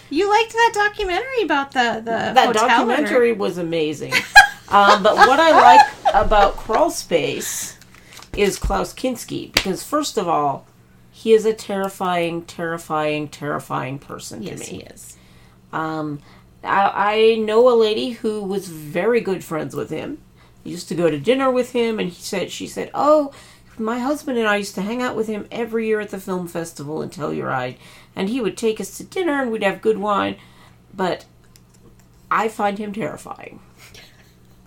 You liked that documentary about the the that documentary was amazing. um, but what I like about Crawl Space is Klaus Kinski because first of all, he is a terrifying, terrifying, terrifying person Yes, to me. Yes, he is. Um, I, I know a lady who was very good friends with him. Used to go to dinner with him, and he said, she said, "Oh, my husband and I used to hang out with him every year at the film festival in Telluride, and he would take us to dinner, and we'd have good wine." But I find him terrifying.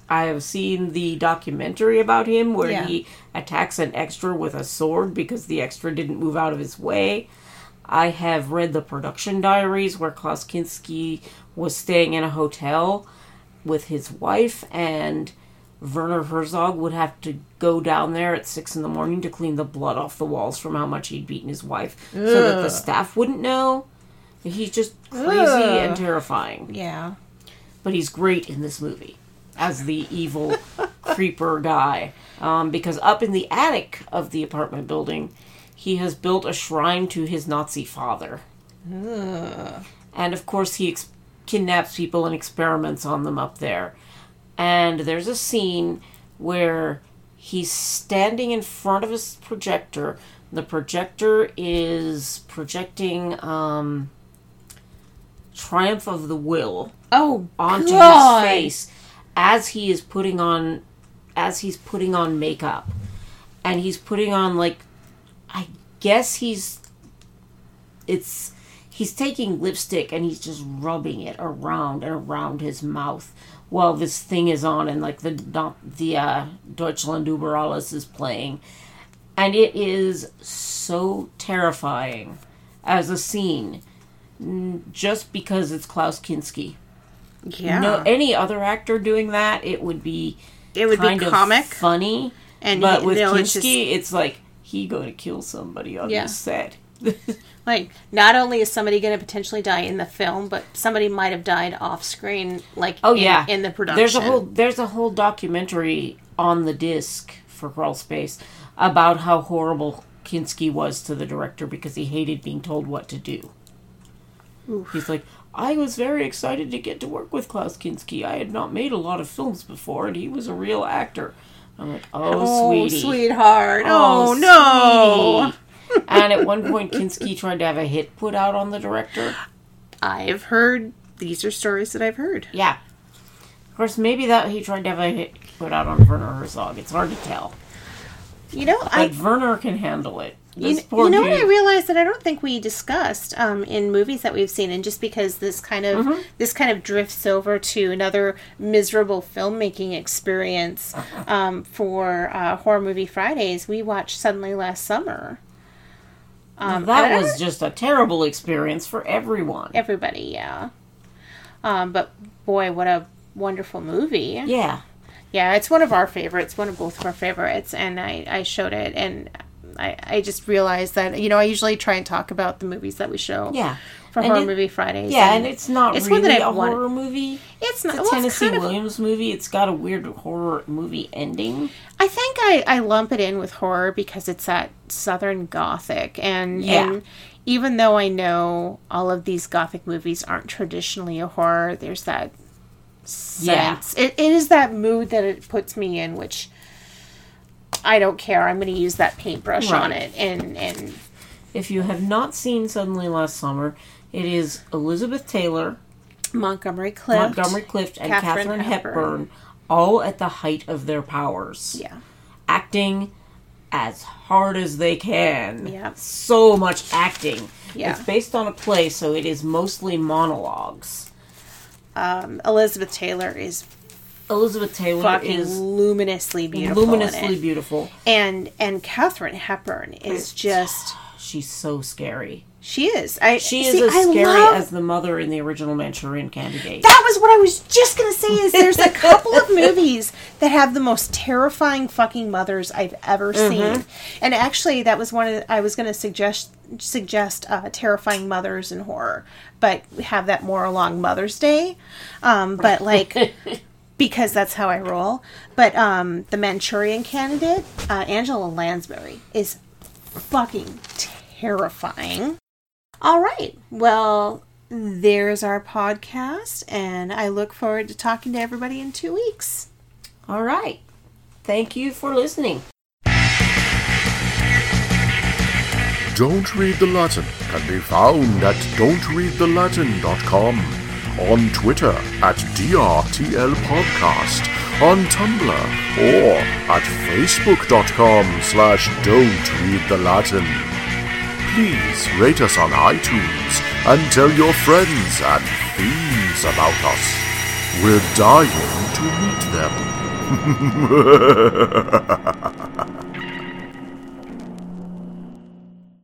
I have seen the documentary about him where Yeah. he attacks an extra with a sword because the extra didn't move out of his way. I have read the production diaries where Klaus Kinski was staying in a hotel with his wife, and Werner Herzog would have to go down there at six in the morning to clean the blood off the walls from how much he'd beaten his wife, so that the staff wouldn't know. He's just crazy Ugh. and terrifying. Yeah. But he's great in this movie as the evil creeper guy. Um, because up in the attic of the apartment building, he has built a shrine to his Nazi father. And of course, he ex- kidnaps people and experiments on them up there. And there's a scene where he's standing in front of his projector. The projector is projecting um, Triumph of the Will Oh, onto God. his face as he is putting on as he's putting on makeup and he's putting on like i guess he's it's he's taking lipstick and he's just rubbing it around and around his mouth while this thing is on and like the the uh deutschland über alles is playing. And it is so terrifying as a scene just because it's klaus kinski Yeah. no any other actor doing that it would be it would be comic. funny And but with Kinski, it's it's, like he going to kill somebody on Yeah. the set. Like, not only is somebody going to potentially die in the film, but somebody might have died off screen, like oh in, yeah, in the production. There's a whole there's a whole documentary on the disc for Crawl Space about how horrible Kinski was to the director because he hated being told what to do. He's like, I was very excited to get to work with Klaus Kinski. I had not made a lot of films before, and he was a real actor. I'm like, oh, oh, sweetie. sweetheart. Oh, oh no. and at one point, Kinski tried to have a hit put out on the director. I've heard, these are stories that I've heard. Yeah. Of course, maybe that he tried to have a hit put out on Werner Herzog. It's hard to tell. You know, But I. Werner can handle it. You, you know what I realized that I don't think we discussed um, in movies that we've seen, and just because this kind of Mm-hmm. this kind of drifts over to another miserable filmmaking experience um, for uh, horror movie Fridays, we watched Suddenly Last Summer. Um, that was just a terrible experience for everyone. everybody, yeah. Um, but boy, what a wonderful movie! Yeah. Yeah, it's one of our favorites, one of both of our favorites, and I, I showed it, and I, I just realized that you know I usually try and talk about the movies that we show Yeah. for And horror it- movie Fridays. Yeah, and it's not it's one really that a wanted- horror movie. it's not It's a well, it's Tennessee of- Williams movie. It's got a weird horror movie ending. I think I, I lump it in with horror because it's that southern gothic, and Yeah. and even though I know all of these gothic movies aren't traditionally a horror, there's that Yeah. sense. It, it is that mood that it puts me in, which I don't care. I'm going to use that paintbrush on it, and and If you have not seen Suddenly Last Summer, it is Elizabeth Taylor, Montgomery Clift, Montgomery Clift, and Katharine, Katharine Hepburn. Hepburn, all at the height of their powers. Yeah. Acting as hard as they can. Yeah. So much acting. Yeah. It's based on a play, so it is mostly monologues. Um, Elizabeth Taylor is Elizabeth Taylor fucking is luminously beautiful. in luminously beautiful. and and Katharine Hepburn is just She's so scary. she is. I She see, is as I scary love- as the mother in the original Manchurian Candidate. That was what I was just gonna say. Is there's a couple of movies that have the most terrifying fucking mothers I've ever seen, and actually that was one of the, I was gonna suggest suggest uh, terrifying mothers in horror, but have that more along Mother's Day. Um, but like. Because that's how I roll. But um, the Manchurian candidate, uh, Angela Lansbury, is fucking terrifying. All right. Well, there's our podcast, and I look forward to talking to everybody in two weeks. All right. Thank you for listening. Don't Read the Latin can be found at don'treadthelatin.com, on Twitter at DRTL Podcast, on Tumblr, or at facebook.com slash don't read the Latin. Please rate us on iTunes and tell your friends and fiends about us. We're dying to meet them.